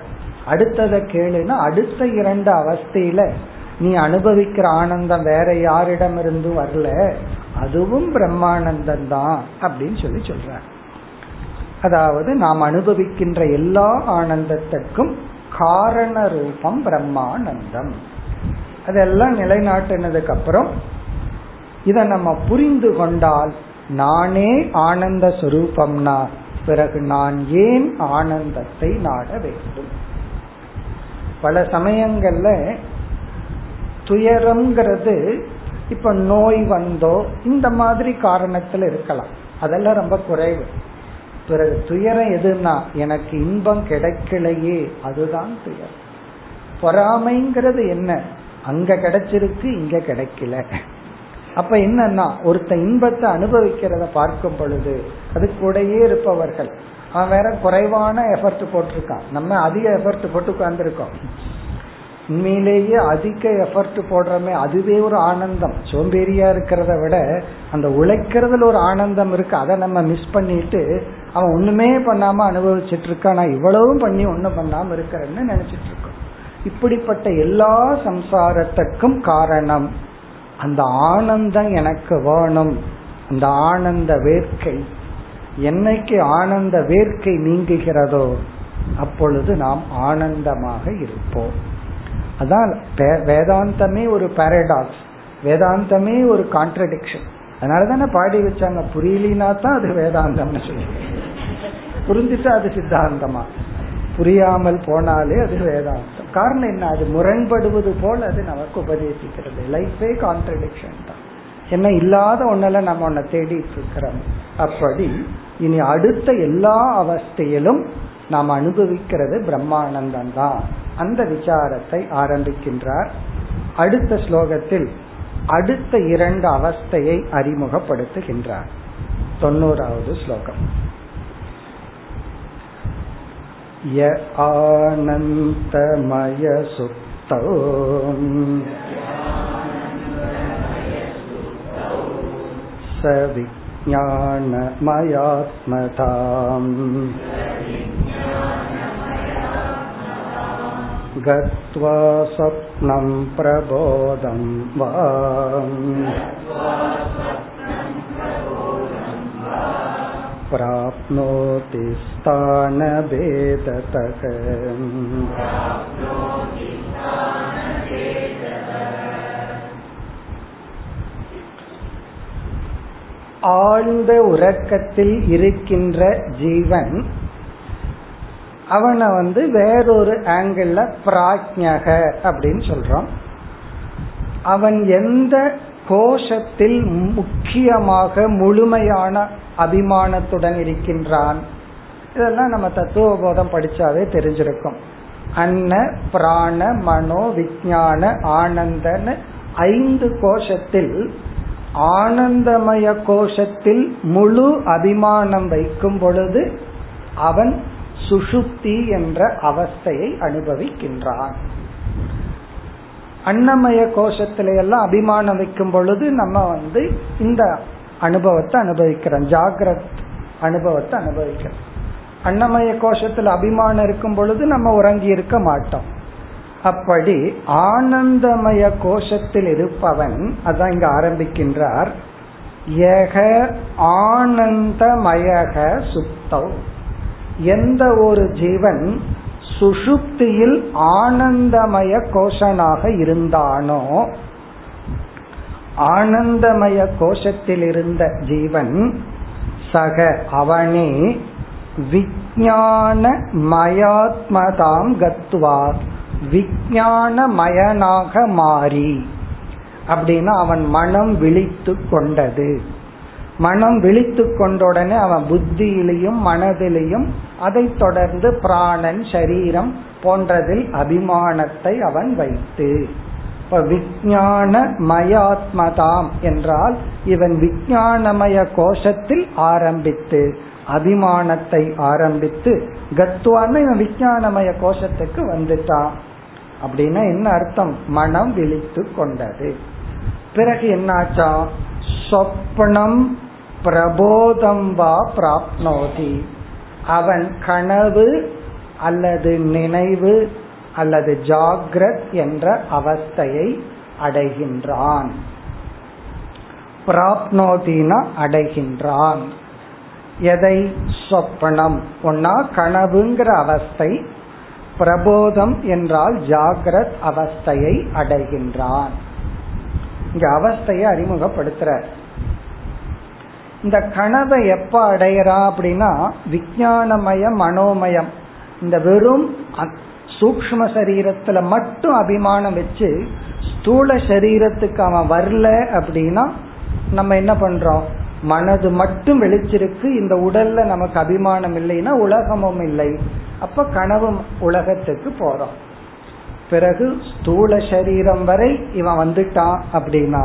அடுத்தத கேளுன்னா அடுத்த இரண்டு அவஸ்தையில நீ அனுபவிக்கிற ஆனந்தம் வேற யாரிடம் இருந்து வரல அதுவும் பிரம்மானந்தம் தான் அப்படின்னு சொல்லி சொல்ற அதாவது நாம் அனுபவிக்கின்ற எல்லா ஆனந்தத்துக்கும் காரண ரூபம் பிரம்மானந்தம். அதெல்லாம் நிலைநாட்டினதுக்கு அப்புறம் இதை நம்ம புரிந்து கொண்டால் நானே ஆனந்த சுரூபம்னா பிறகு நான் ஏன் ஆனந்தத்தை நாட வேண்டும்? பல சமயங்கள்ல துயரம்ங்கிறது இப்ப நோய் வந்தோ இந்த மாதிரி காரணத்துல இருக்கலாம். அதெல்லாம் ரொம்ப குறைவு. பிறகு துயரம் எதுனா எனக்கு இன்பம் கிடைக்கலையே அதுதான் துயரம். பொறாமைங்கிறது என்ன? அங்க கிடைச்சிருக்கு இங்க கிடைக்கல. அப்ப என்னன்னா ஒருத்த இன்பத்தை அனுபவிக்கிறத பார்க்கும் பொழுது அது கூடயே இருப்பவர்கள். அவன் வேற குறைவான எஃபர்ட் போட்டிருக்கான். நம்ம அதிக எஃபர்ட் போட்டு உட்கார்ந்துருக்கோம். உண்மையிலேயே அதிக எஃபர்ட் போடுறமே அதுவே ஒரு ஆனந்தம். சோம்பேறியா இருக்கிறத விட அந்த உழைக்கிறதுல ஒரு ஆனந்தம் இருக்கு. அதை நம்ம மிஸ் பண்ணிட்டு அவன் ஒண்ணுமே பண்ணாம அனுபவிச்சுட்டு இருக்கான் நான் இவ்வளவும் பண்ணி ஒன்னும் பண்ணாம இருக்கிறேன்னு நினைச்சிட்டு இருக்கோம் இப்படிப்பட்ட எல்லா சம்சாரத்துக்கும் காரணம். அந்த ஆனந்தம் எனக்கு வேணும். அந்த ஆனந்த வேர்க்கை என்னைக்கு ஆனந்த வேர்க்கை நீங்குகிறதோ அப்பொழுது நாம் ஆனந்தமாக இருப்போம். அதான் வேதாந்தமே ஒரு பாரடாக்ஸ் வேதாந்தமே ஒரு கான்ட்ரடிக்ஷன் அதனால தானே பாடி வச்சாங்க புரியலினா தான் அது வேதாந்தம்னு சொல்லி. புரிஞ்சுட்டா அது சித்தாந்தமா? புரியாமல் போனாலே அது வேதாந்தம். காரணம் என்ன? அது முரண்படுவது போல் அது நமக்கு உபதேசிக்கிறது. லைஃபே கான்ட்ரடிக்ஷன் தான். என்ன? இல்லாத ஒன்னெல்லாம் நம்ம ஒன்ன தேடிட்டு இருக்கிறோம். அப்படி இனி அடுத்த எல்லா அவஸ்தையிலும் நாம் அனுபவிக்கிறது பிரம்மானந்தம் தான். அந்த விசாரத்தை ஆரம்பிக்கின்றார். அடுத்த ஸ்லோகத்தில் அடுத்த இரண்டு அவஸ்தையை அறிமுகப்படுத்துகின்றார். தொண்ணூறாவது ஸ்லோகம். य आनन्तमयसुप्तौ स विज्ञानमयात्मताम् गत्वा स्वप्नं प्रबोधं वा प्राप्नोति स्थानभेदतः ஆழ்ந்த உறக்கத்தில் இருக்கின்ற ஜீவன் அவனை வந்து வேறொரு ஆங்கிள் பிராஜ்யக அப்படின்னு சொல்றோம் அவன் எந்த கோஷத்தில் முக்கியமாக முழுமையான அபிமானத்துடன் இருக்கின்றான். இதெல்லாம் நம்ம தத்துவபோதம் படிச்சாவே தெரிஞ்சிருக்கும். அன்ன பிராண மனோ விஜான ஆனந்தன்னு ஐந்து கோஷத்தில் ஆனந்தமய கோஷத்தில் முழு அபிமானம் வைக்கும் பொழுது அவன் சுஷுப்தி என்ற அவஸ்தையை அனுபவிக்கின்றான். அன்னமய கோஷத்தில எல்லாம் அபிமானம் வைக்கும் பொழுது நம்ம வந்து இந்த அனுபவத்தை அனுபவிக்கிறோம். ஜாகிரத் அனுபவத்தை அனுபவிக்கிறோம். அன்னமய கோஷத்துல அபிமானம் இருக்கும் பொழுது நம்ம உறங்கி இருக்க மாட்டோம். அப்படி ஆனந்தமய கோஷத்தில் இருப்பவன் அதான் இங்க ஆரம்பிக்கின்றார் ஏக ஆனந்தமயக சுத்தம் எந்த ஒரு ஜீவன் சுஷுப்தியில் ஆனந்தமய கோஷனாக இருந்தானோ ஆனந்தமய கோஷத்தில் இருந்த ஜீவன் சக அவனே விஜான மயாத்மதாம் கத்வா விஜானமயனாக மாறி. அப்படின்னா அவன் மனம் விழித்து கொண்டது. மனம் விழித்து கொண்டவுடனே அவன் புத்தியிலையும் மனதிலையும் அதை தொடர்ந்து பிராணன் சரீரம் போன்றதில் அபிமானத்தை அவன் வைத்து. இப்ப விஜான மயாத்மதாம் என்றால் இவன் விஜயானமய கோஷத்தில் ஆரம்பித்து அபிமானத்தை ஆரம்பித்து கத்துவான்னு இவன் விஜயானமய கோஷத்துக்கு வந்துட்டான். அப்படின்னா என்ன அர்த்தம்? மனம் விழித்து கொண்டது. பிறகு என்னாச்சா? சொப்பனம் பிரபோதம் வா பிராப்னோதி. அவன் கனவு அல்லது நினைவு அல்லது ஜாகிரத் என்ற அவஸ்தையை அடைகின்றான். பிராப்னோதினா அடைகின்றான். எதை? சொப்பனம். ஒன்னா கனவுங்கிற அவஸ்தை பிரபோதம் என்றால் ஜாகிரத் அவஸ்தையை அடைகின்றான். இங்க அவஸ்தையை அறிமுகப்படுத்துற இந்த கனவை எப்ப அடையறா அப்படின்னா விஜயானமயம் மனோமயம். இந்த வெறும் சூக்ம சரீரத்துல மட்டும் அபிமானம் வச்சு ஸ்தூல சரீரத்துக்கு அவன் வரல அப்படின்னா நம்ம என்ன பண்றோம்? மனது மட்டும் வெளிச்சிருக்கு இந்த உடல்ல நமக்கு அபிமானம் இல்லைன்னா உலகமும் இல்லை. அப்ப கனவு உலகத்துக்கு போறோம். பிறகு ஸ்தூல சரீரம் வரை இவன் வந்துட்டான் அப்படின்னா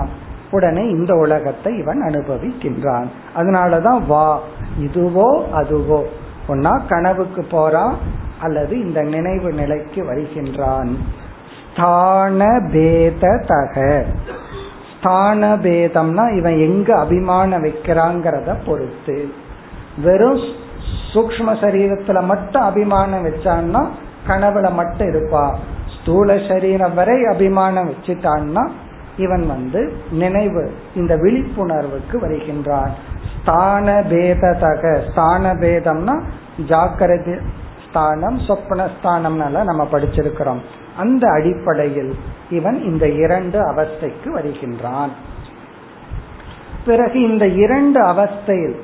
உடனே இந்த உலகத்தை இவன் அனுபவிக்கின்றான். அதனாலதான் வா இதுவோ அதுவோ. ஒன்னா கனவுக்கு போறான் அல்லது இந்த நினைவு நிலைக்கு வருகின்றான். ஸ்தான பேத தக. ஸ்தான பேதம்னா இவன் எங்க அபிமானம் வைக்கிறாங்கிறத பொறுத்து. வெறும் சூக்ம சரீரத்துல மட்டும் அபிமானம் வச்சான்னா கனவுல மட்டும் இருப்பா. ஸ்தூல சரீரம் வரை அபிமானம் வச்சுட்டான்னா இவன் வந்து நினைவு இந்த விழிப்புணர்வுக்கு வருகின்றான். ஸ்தான பேததக ஸ்தான பேதம்னா ஜாக்கிரதை ஸ்தானம் சொப்பன ஸ்தானம்னால நம்ம படிச்சிருக்கிறோம். அந்த அடிப்படையில் இவன் இந்த இரண்டு அவஸ்தைக்கு வருகின்றான். பிறகு இந்த இரண்டு அவஸ்தையில்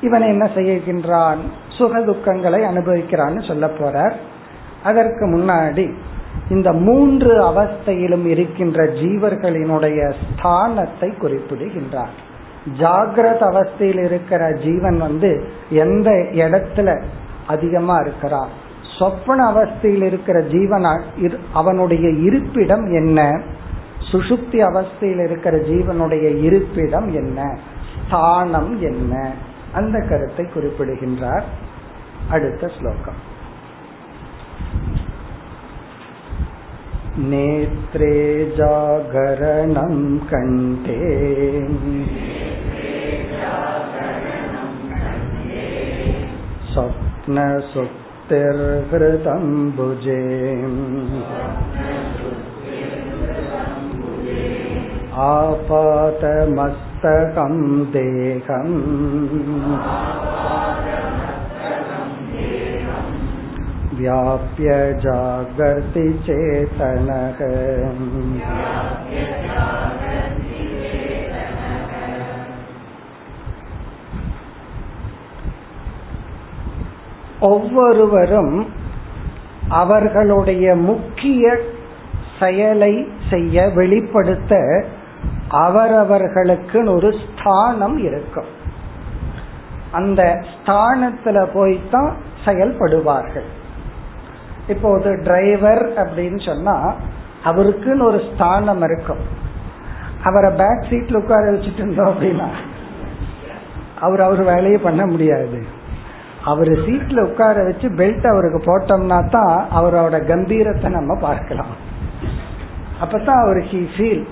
இவன் என்ன செய்கின்றான்? சுக துக்கங்களை அனுபவிக்கிறான்னு சொல்ல போறார். அதற்கு முன்னாடி இந்த மூன்று அவஸ்தையிலும் இருக்கின்ற ஜீவர்களினுடைய ஸ்தானத்தை குறிப்பிடுகின்றார். ஜாகிரத அவஸ்தையில் இருக்கிற ஜீவன் வந்து எந்த இடத்துல அதிகமா இருக்கிறான் சொப்பன அவஸ்தையில் இருக்கிற ஜீவன் அவனுடைய இருப்பிடம் என்ன? சுசுப்தி அவஸ்தையில் இருக்கிற ஜீவனுடைய இருப்பிடம் என்ன? ஸ்தானம் என்ன? அந்த கருத்தை குறிப்பிடுகின்றார். அடுத்த ஸ்லோகம். नेत्रे जागरणं कण्ठे स्वप्नसुप्तिर्हृतम्बुजे आपातमस्तकं देहम् व्याप्य जागर्ति चेतनः ஒவ்வொருவரும் அவர்களுடைய முக்கிய செயலை செய்ய வெளிப்படுத்த அவரவர்களுக்கு ஒரு ஸ்தானம் இருக்கும் அந்த ஸ்தானத்துல போய்தான் செயல்படுவார்கள் இப்போது டிரைவர் அப்படின்னு சொன்னா அவருக்குன்னு ஒரு ஸ்தானம் இருக்கும். அவரை பேக் சீட்ல உட்கார வச்சுட்டு இருந்தோம் அப்படின்னா அவர் அவர் வேலையை பண்ண முடியாது. அவர் சீட்ல உட்கார வச்சு பெல்ட் அவருக்கு போட்டோம்னா தான் அவரோட கம்பீரத்தை நம்ம பார்க்கலாம். அப்பதான் அவருக்கு ஃபீல்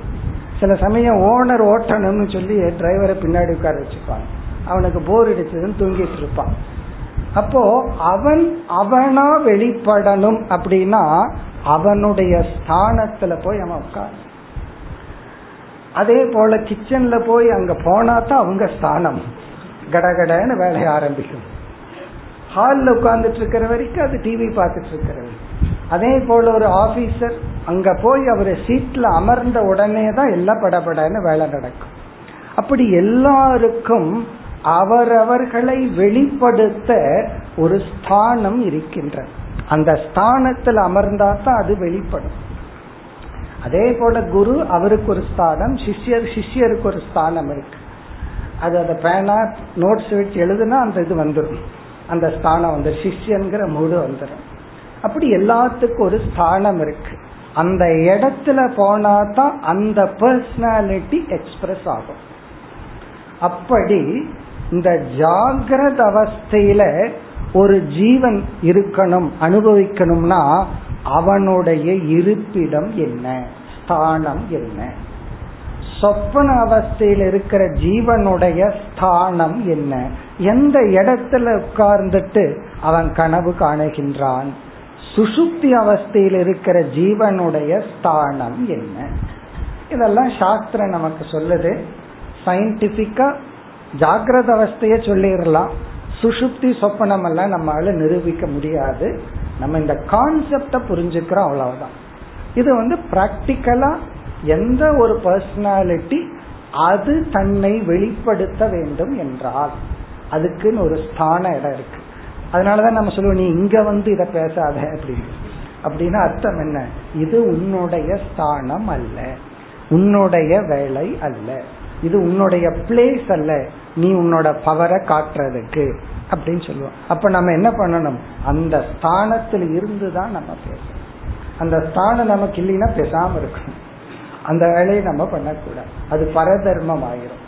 சில சமயம் ஓனர் ஓட்டணும்னு சொல்லி டிரைவரை பின்னாடி உட்கார வச்சுப்பாங்க அவனுக்கு போர் அடிச்சதுன்னு தூங்கிட்டு இருப்பான். அப்போ அவன் அவனா வெளிப்படணும் அப்படின்னா அவனுடைய ஸ்தானத்துல போய் அவன் உட்கார் அதே போல கிச்சன்ல போய் அங்க போனா தான் அவங்க ஸ்தானம். கடகடன்னு வேலைய ஆரம்பிக்கும். ஹாலில் உட்கார்ந்துட்டு இருக்கிற வரைக்கும் அது டிவி பார்த்துட்டு இருக்கிறது. அதே போல ஒரு ஆபீசர் அங்க போய் அவர் சீட்ல அமர்ந்த உடனே தான் எல்லாம் படபடன்னு வேலை நடக்கும். அப்படி எல்லாருக்கும் அவரவர்களை வெளிப்படுத்த ஒரு ஸ்தானம் இருக்கின்ற அந்த ஸ்தானத்தில் அமர்ந்தா தான் அது வெளிப்படும். அதே போல குரு அவருக்கு ஒரு ஸ்தானம் சிஷ்யர் சிஷ்யருக்கு ஒரு ஸ்தானம் இருக்கு. அது அந்த பேனா நோட்ஸ் வச்சு எழுதுனா அந்த இது வந்துடும் அந்த ஸ்தானம் வந்து சிஷ்யங்கிற மூடு வந்துடும் அப்படி எல்லாத்துக்கும் ஒரு ஸ்தானம் இருக்கு. அந்த இடத்துல போனா தான் அந்த பர்சனாலிட்டி எக்ஸ்பிரஸ் ஆகும். அப்படி இந்த ஜாகிரத அவஸ்தையில ஒரு ஜீவன் இருக்கணும் அனுபவிக்கணும்னா அவனுடைய இருப்பிடம் என்ன ஸ்தானம் என்ன? சொப்பன அவஸ்தையில் இருக்கிற ஜீவனுடைய ஸ்தானம் என்ன? எந்த இடத்துல உட்கார்ந்துட்டு அவன் கனவு காணுகின்றான்? சுசுப்தி அவஸ்தையில் இருக்கிற ஜீவனுடைய ஸ்தானம் என்ன? இதெல்லாம் சாஸ்திரம் நமக்கு சொல்லுது. சயின்டிபிக்கா ஜாகிரத அவஸ்தைய சொல்லிடலாம். சுசுப்தி சொப்பனம் எல்லாம் நம்மளால நிரூபிக்க முடியாது. நம்ம இந்த கான்செப்ட புரிஞ்சுக்கிறோம் அவ்வளவுதான். இது வந்து பிராக்டிக்கலா எந்த ஒரு பர்சனாலிட்டி அது தன்னை வெளிப்படுத்த வேண்டும் என்றால். அதுக்குன்னு ஒரு ஸ்தான இடம் இருக்கு. அதனாலதான் நம்ம சொல்லுவோம் நீ இங்க வந்து இதை பேசாத அப்படின்னு. அப்படின்னா அர்த்தம் என்ன? இது உன்னுடைய ஸ்தானம் அல்ல. உன்னுடைய வேலை அல்ல. இது உன்னுடைய பிளேஸ் அல்ல. நீ உன்னோட பவரை காட்டுறதுக்கு. அப்படின்னு சொல்லுவோம். அப்ப நம்ம என்ன பண்ணணும்? அந்த ஸ்தானத்தில் இருந்து தான் நம்ம பேசணும். அந்த ஸ்தானம் நமக்கு இல்லைன்னா பேசாம இருக்கணும். அந்த வேலையை நம்ம பண்ணக்கூடாது. அது பரதர்மம் ஆயிரும்.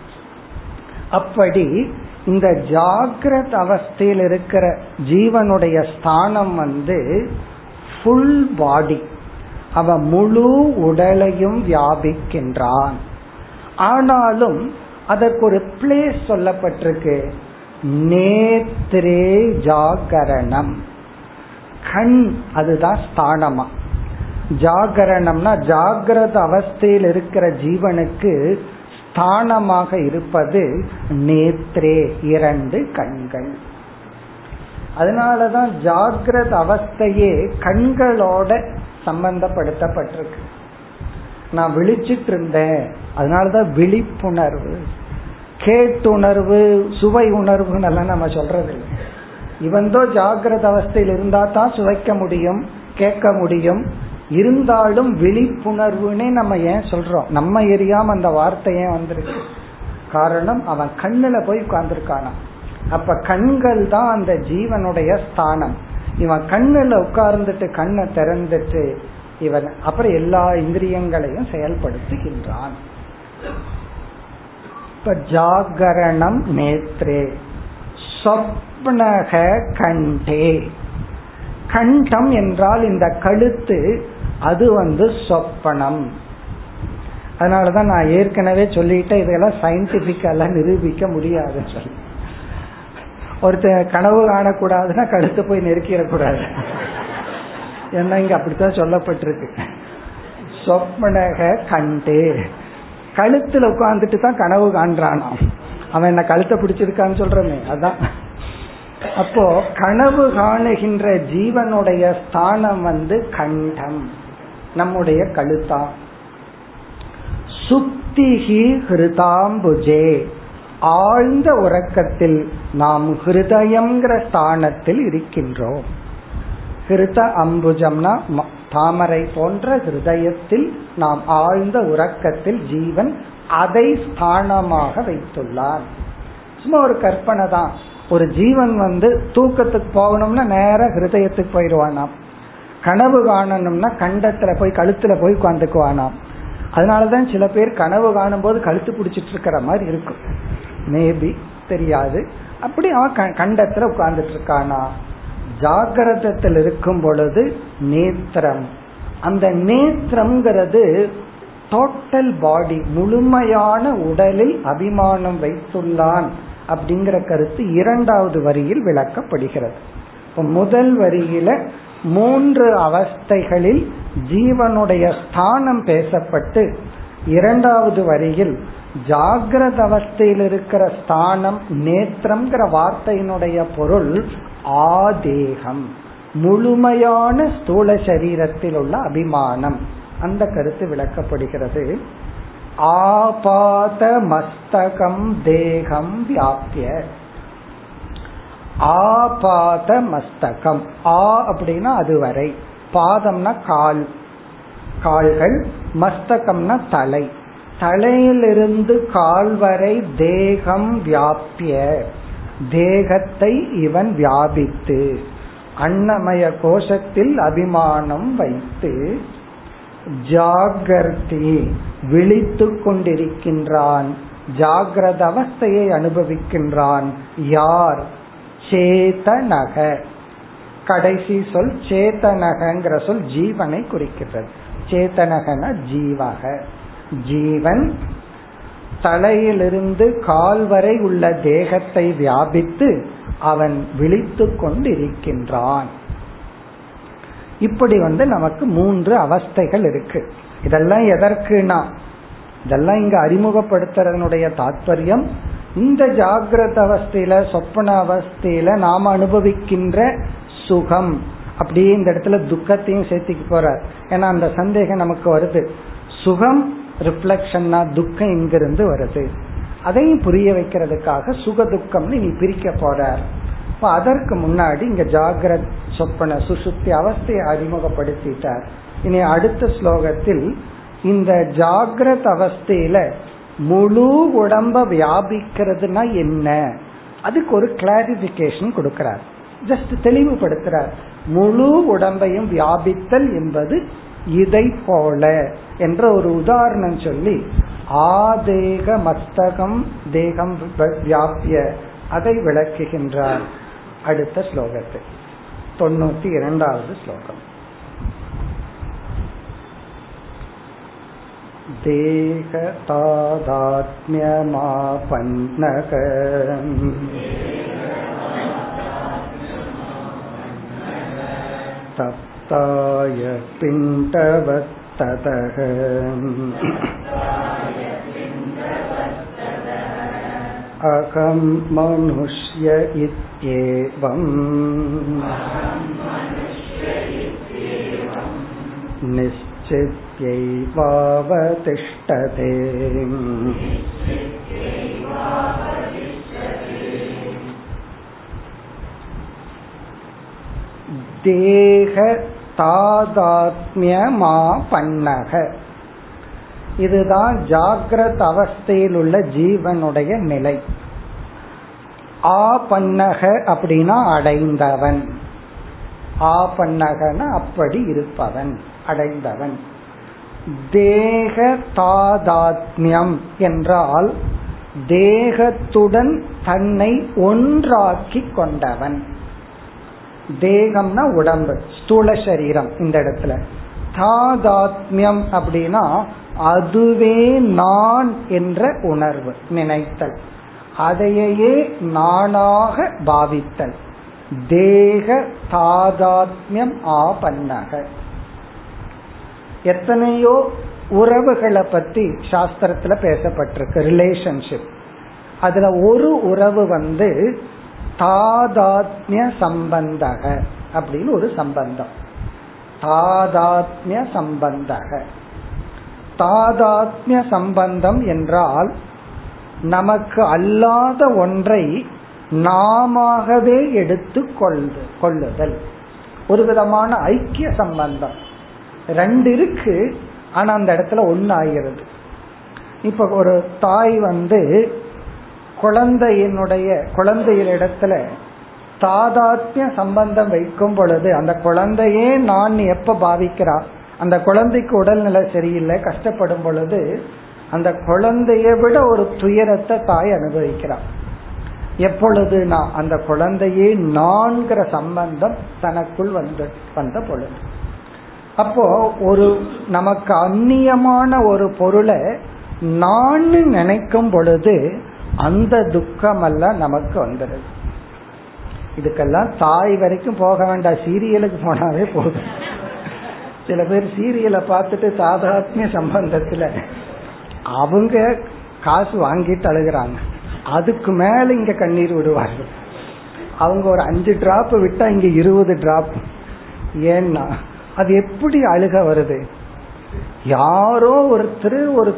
அப்படி இந்த ஜாகிரத அவஸ்தையில் இருக்கிற ஜீவனுடைய ஸ்தானம் வந்து ஃபுல் பாடி அவன் முழு உடலையும் வியாபிக்கின்றான். ஆனாலும் அதற்கு ஒரு பிளேஸ் சொல்லப்பட்டிருக்கு. நேத்ரே ஜாகரணம். கண் அதுதான் ஸ்தானமா. ஜாகரணம்னா ஜாகிரத அவஸ்தையில் இருக்கிற ஜீவனுக்கு ஸ்தானமாக இருப்பது நேத்ரே இரண்டு கண்கள். அதனாலதான் ஜாகிரத அவஸ்தையே கண்களோட சம்பந்தப்படுத்தப்பட்டிருக்கு. நான் விழிச்சிட்டு இருந்தேன். அதனாலதான் விழிப்புணர்வு கேட்டுணர்வு சுவை உணர்வுன்னு எல்லாம் நம்ம சொல்றது இல்லை. இவந்தோ ஜாகிரத அவஸ்தையில் இருந்தா தான் சுவைக்க முடியும் கேட்க முடியும். இருந்தாலும் விழிப்புணர்வுன்னே நம்ம ஏன் சொல்றோம்? நம்ம எரியாம அந்த வார்த்தை ஏன் வந்திருக்கு? காரணம் அவன் கண்ணுல போய் உட்கார்ந்துருக்கானா? அப்ப கண்கள் தான் அந்த ஜீவனுடைய ஸ்தானம். இவன் கண்ணுல உட்கார்ந்துட்டு கண்ணை திறந்துட்டு இவன் அப்புறம் எல்லா இந்திரியங்களையும் செயல்படுத்துகின்றான். இப்ப ஜாகரணம் நேத்ரே. சொப்னக கண்டே. கண்டம் என்றால் இந்த கழுத்து அது வந்து சொப்பனம். அதனாலதான் நான் ஏற்கனவே சொல்லிட்டேன் இதெல்லாம் சயின்டிபிக்கெல்லாம் நிரூபிக்க முடியாதுன்னு சொல்லி. ஒருத்தர் கனவு காணக்கூடாதுன்னா கழுத்து போய் நெருக்கிடக்கூடாது. ஏன்னா இங்க அப்படித்தான் சொல்லப்பட்டிருக்கு. சொப்னக கண்டே. கழுத்துல உட்காந்துட்டு தான் கனவு காண்றானா அவன் என்ன கழுத்தை பிடிச்சிருக்கான்னு சொல்றமே அதான். அப்போ கனவு காணுகின்ற ஜீவனுடைய ஸ்தானம் வந்து கண்டம் நம்முடைய கழுத்தா. சுப்திகி ஹிருதாம்புஜே ஆழ்ந்த உறக்கத்தில் நாம் ஹிருதயம்ங்கிற ஸ்தானத்தில் இருக்கின்றோம். ஹிருத அம்புஜம்னா தாமரை போன்ற ஹிருதயத்தில் நாம் ஆழ்ந்த உறக்கத்தில் ஜீவன் அதை ஸ்தானமாக வைத்துள்ளார். சும்மா ஒரு கற்பனை தான். ஒரு ஜீவன் வந்து தூக்கத்துக்கு போகணும்னா நேர ஹிருதயத்துக்கு போயிடுவானாம். கனவு காணணும்னா கண்டத்துல போய் கழுத்துல போய் உட்காந்துக்குவானாம் அதனாலதான் சில பேர் கனவு காணும் போது கழுத்து பிடிச்சிட்டு இருக்கிற மாதிரி இருக்கும். மேபி தெரியாது. அப்படி அவன் கண்டத்துல உட்கார்ந்துட்டு இருக்கானா? ஜாகிரதத்தில் இருக்கும் பொழுது நேத்திரம். அந்த நேத்திரம்ங்கிறது டோட்டல் பாடி முழுமையான உடலில் அபிமானம் வைத்துள்ளான் அப்படிங்கிற கருத்து இரண்டாவது வரியில் விளக்கப்படுகிறது. முதல் வரியில மூன்று அவஸ்தைகளில் ஜீவனுடைய ஸ்தானம் பேசப்பட்டு இரண்டாவது வரியில் ஜாகிரத அவஸ்தையில் இருக்கிற ஸ்தானம் நேத்திரம்ங்கிற வார்த்தையினுடைய பொருள் ஆதேகம். முழுமையான ஸ்தூல சரீரத்தில் உள்ள அபிமானம். அந்த கருத்து விளக்கப்படுகிறது. ஆபாத மஸ்தகம் தேகம் வியாபிய ஆபாத மஸ்தகம். ஆ அப்படின்னா அதுவரை. பாதம்னா கால். கால்கள் மஸ்தகம்னா தலை. தலையிலிருந்து கால் வரை தேகம் வியாபிய தேகத்தை இவன் வியாபித்து அன்னமய கோஷத்தில் அபிமானம் வைத்து ஜாகர்த்தி விழித்து கொண்டிருக்கின்றான் ஜாகிரத அவஸ்தையை அனுபவிக்கின்றான். யார்? சேதனக கடைசி சொல் சேத்தனகங்கிற சொல் ஜீவனை குறிக்கிறது சேத்தனகன ஜீவக. ஜீவன் தலையிலிருந்து கால் வரை உள்ள தேகத்தை வியாபித்து அவன் விழித்து கொண்டிருக்கின்றான். இப்படி வந்து நமக்கு மூன்று அவஸ்தைகள் இருக்கு. இதெல்லாம் எதற்குனா இதெல்லாம் இங்க அறிமுகப்படுத்துறதனுடைய தாற்பயம் இந்த ஜாகிரத அவஸ்தையில சொப்பன அவஸ்தையில நாம அனுபவிக்கின்ற சுகம். அப்படியே இந்த இடத்துல துக்கத்தையும் சேர்த்துக்கு போறார். ஏன்னா அந்த சந்தேகம் நமக்கு வருது. சுகம் ரிஃப்ளெக்ஷன்னா துக்கம் இங்கிருந்து வருது. அதையும் புரிய வைக்கிறதுக்காக சுக துக்கம்னு நீ பிரிக்க போற இப்ப அதற்கு முன்னாடி இங்க ஜாகிரத் சொப்பன சுசுப்தி அவஸ்தையை அறிமுகப்படுத்திட்டார். இனி அடுத்த ஸ்லோகத்தில் இந்த ஜாகிரத் அவஸ்தையில முழு உடம்ப வியாபிக்கிறதுனா என்ன? அதுக்கு ஒரு கிளாரிபிகேஷன் கொடுக்கிறார். ஜஸ்ட் தெளிவுபடுத்துறார். முழு உடம்பையும் வியாபித்தல் என்பது இதை போல என்ற ஒரு உதாரணம் சொல்லி ஆதேக மஸ்தகம் தேகம் வியாபிய அதை விளக்குகின்றார் அடுத்த ஸ்லோகத்தை தொண்ணூத்தி இரண்டாவது ஸ்லோகம் देहतादात्म्यमापन्नक तप्ताय पिण्डवत्ततः अहं मनुष्य इत्येवम् निश्चित्यैवावतिष्ठते தேக தாதாத்மியமா பண்ணக இதுதான் ஜாகிரத அவஸ்தையில் உள்ள ஜீவனுடைய நிலை. ஆ பண்ணக அப்படின்னா அடைந்தவன். ஆ பண்ணகன அப்படி இருப்பவன் அடைந்தவன். தேக தாதாத்மியம் என்றால் தேகத்துடன் தன்னை ஒன்றாக்கி கொண்டவன். தேகம்னா உடம்பு ஸ்தூல சரீரம் இந்த இடத்துல. தாதாத்மியம் அப்படின்னா அதுவே நான் என்ற உணர்வு நினைத்தல். அதையே நானாக பாவித்தல். தேக தாதாத்மியம் ஆபன்னக எத்தனையோ உறவுகளை பத்தி சாஸ்திரத்துல பேசப்பட்டிருக்கு ரிலேஷன்ஷிப் அதுல ஒரு உறவு வந்து தாதாத்மிய சம்பந்தக அப்படின்னு ஒரு சம்பந்தம். தாதாத்மிய சம்பந்தக. தாதாத்மிய சம்பந்தம் என்றால் நமக்கு அல்லாத ஒன்றை நாமவே எடுத்து கொள்ளு கொள்ளுதல். ஒரு விதமான ஐக்கிய சம்பந்தம். ரெண்டு இருக்கு ஆனா அந்த இடத்துல ஒன்னு ஆகிறது. இப்ப ஒரு தாய் வந்து குழந்தையினுடைய குழந்தையின் இடத்துல சம்பந்தம் வைக்கும் பொழுது அந்த குழந்தையே நான் எப்ப பாவிக்கிறா? அந்த குழந்தைக்கு உடல்நிலை சரியில்லை கஷ்டப்படும் பொழுது அந்த குழந்தைய விட ஒரு துயரத்தை தாய் அனுபவிக்கிறான் எப்பொழுது நான் அந்த குழந்தையே நான்கிற சம்பந்தம் தனக்குள் வந்து வந்த பொழுது. அப்போ ஒரு நமக்கு அந்நியமான ஒரு பொருளை நான் நினைக்கும் பொழுது அந்த துக்கம் எல்லாம் நமக்கு வந்துடுது. இதுக்கெல்லாம் தாய் வரைக்கும் போக வேண்டாம். சீரியலுக்கு போனாவே போதும். சில பேர் சீரியலை பார்த்துட்டு சாதாத்மிய சம்பந்தத்துல அவங்க காசு வாங்கிட்டு தழுகிறாங்க அதுக்கு மேல இங்க கண்ணீர் விடுவார்கள். அவங்க ஒரு அஞ்சு டிராப் விட்டா இங்க இருபது டிராப் ஏன்னா அது எப்படி அழுக வருது? யாரோ ஒருத்தர் ஒரு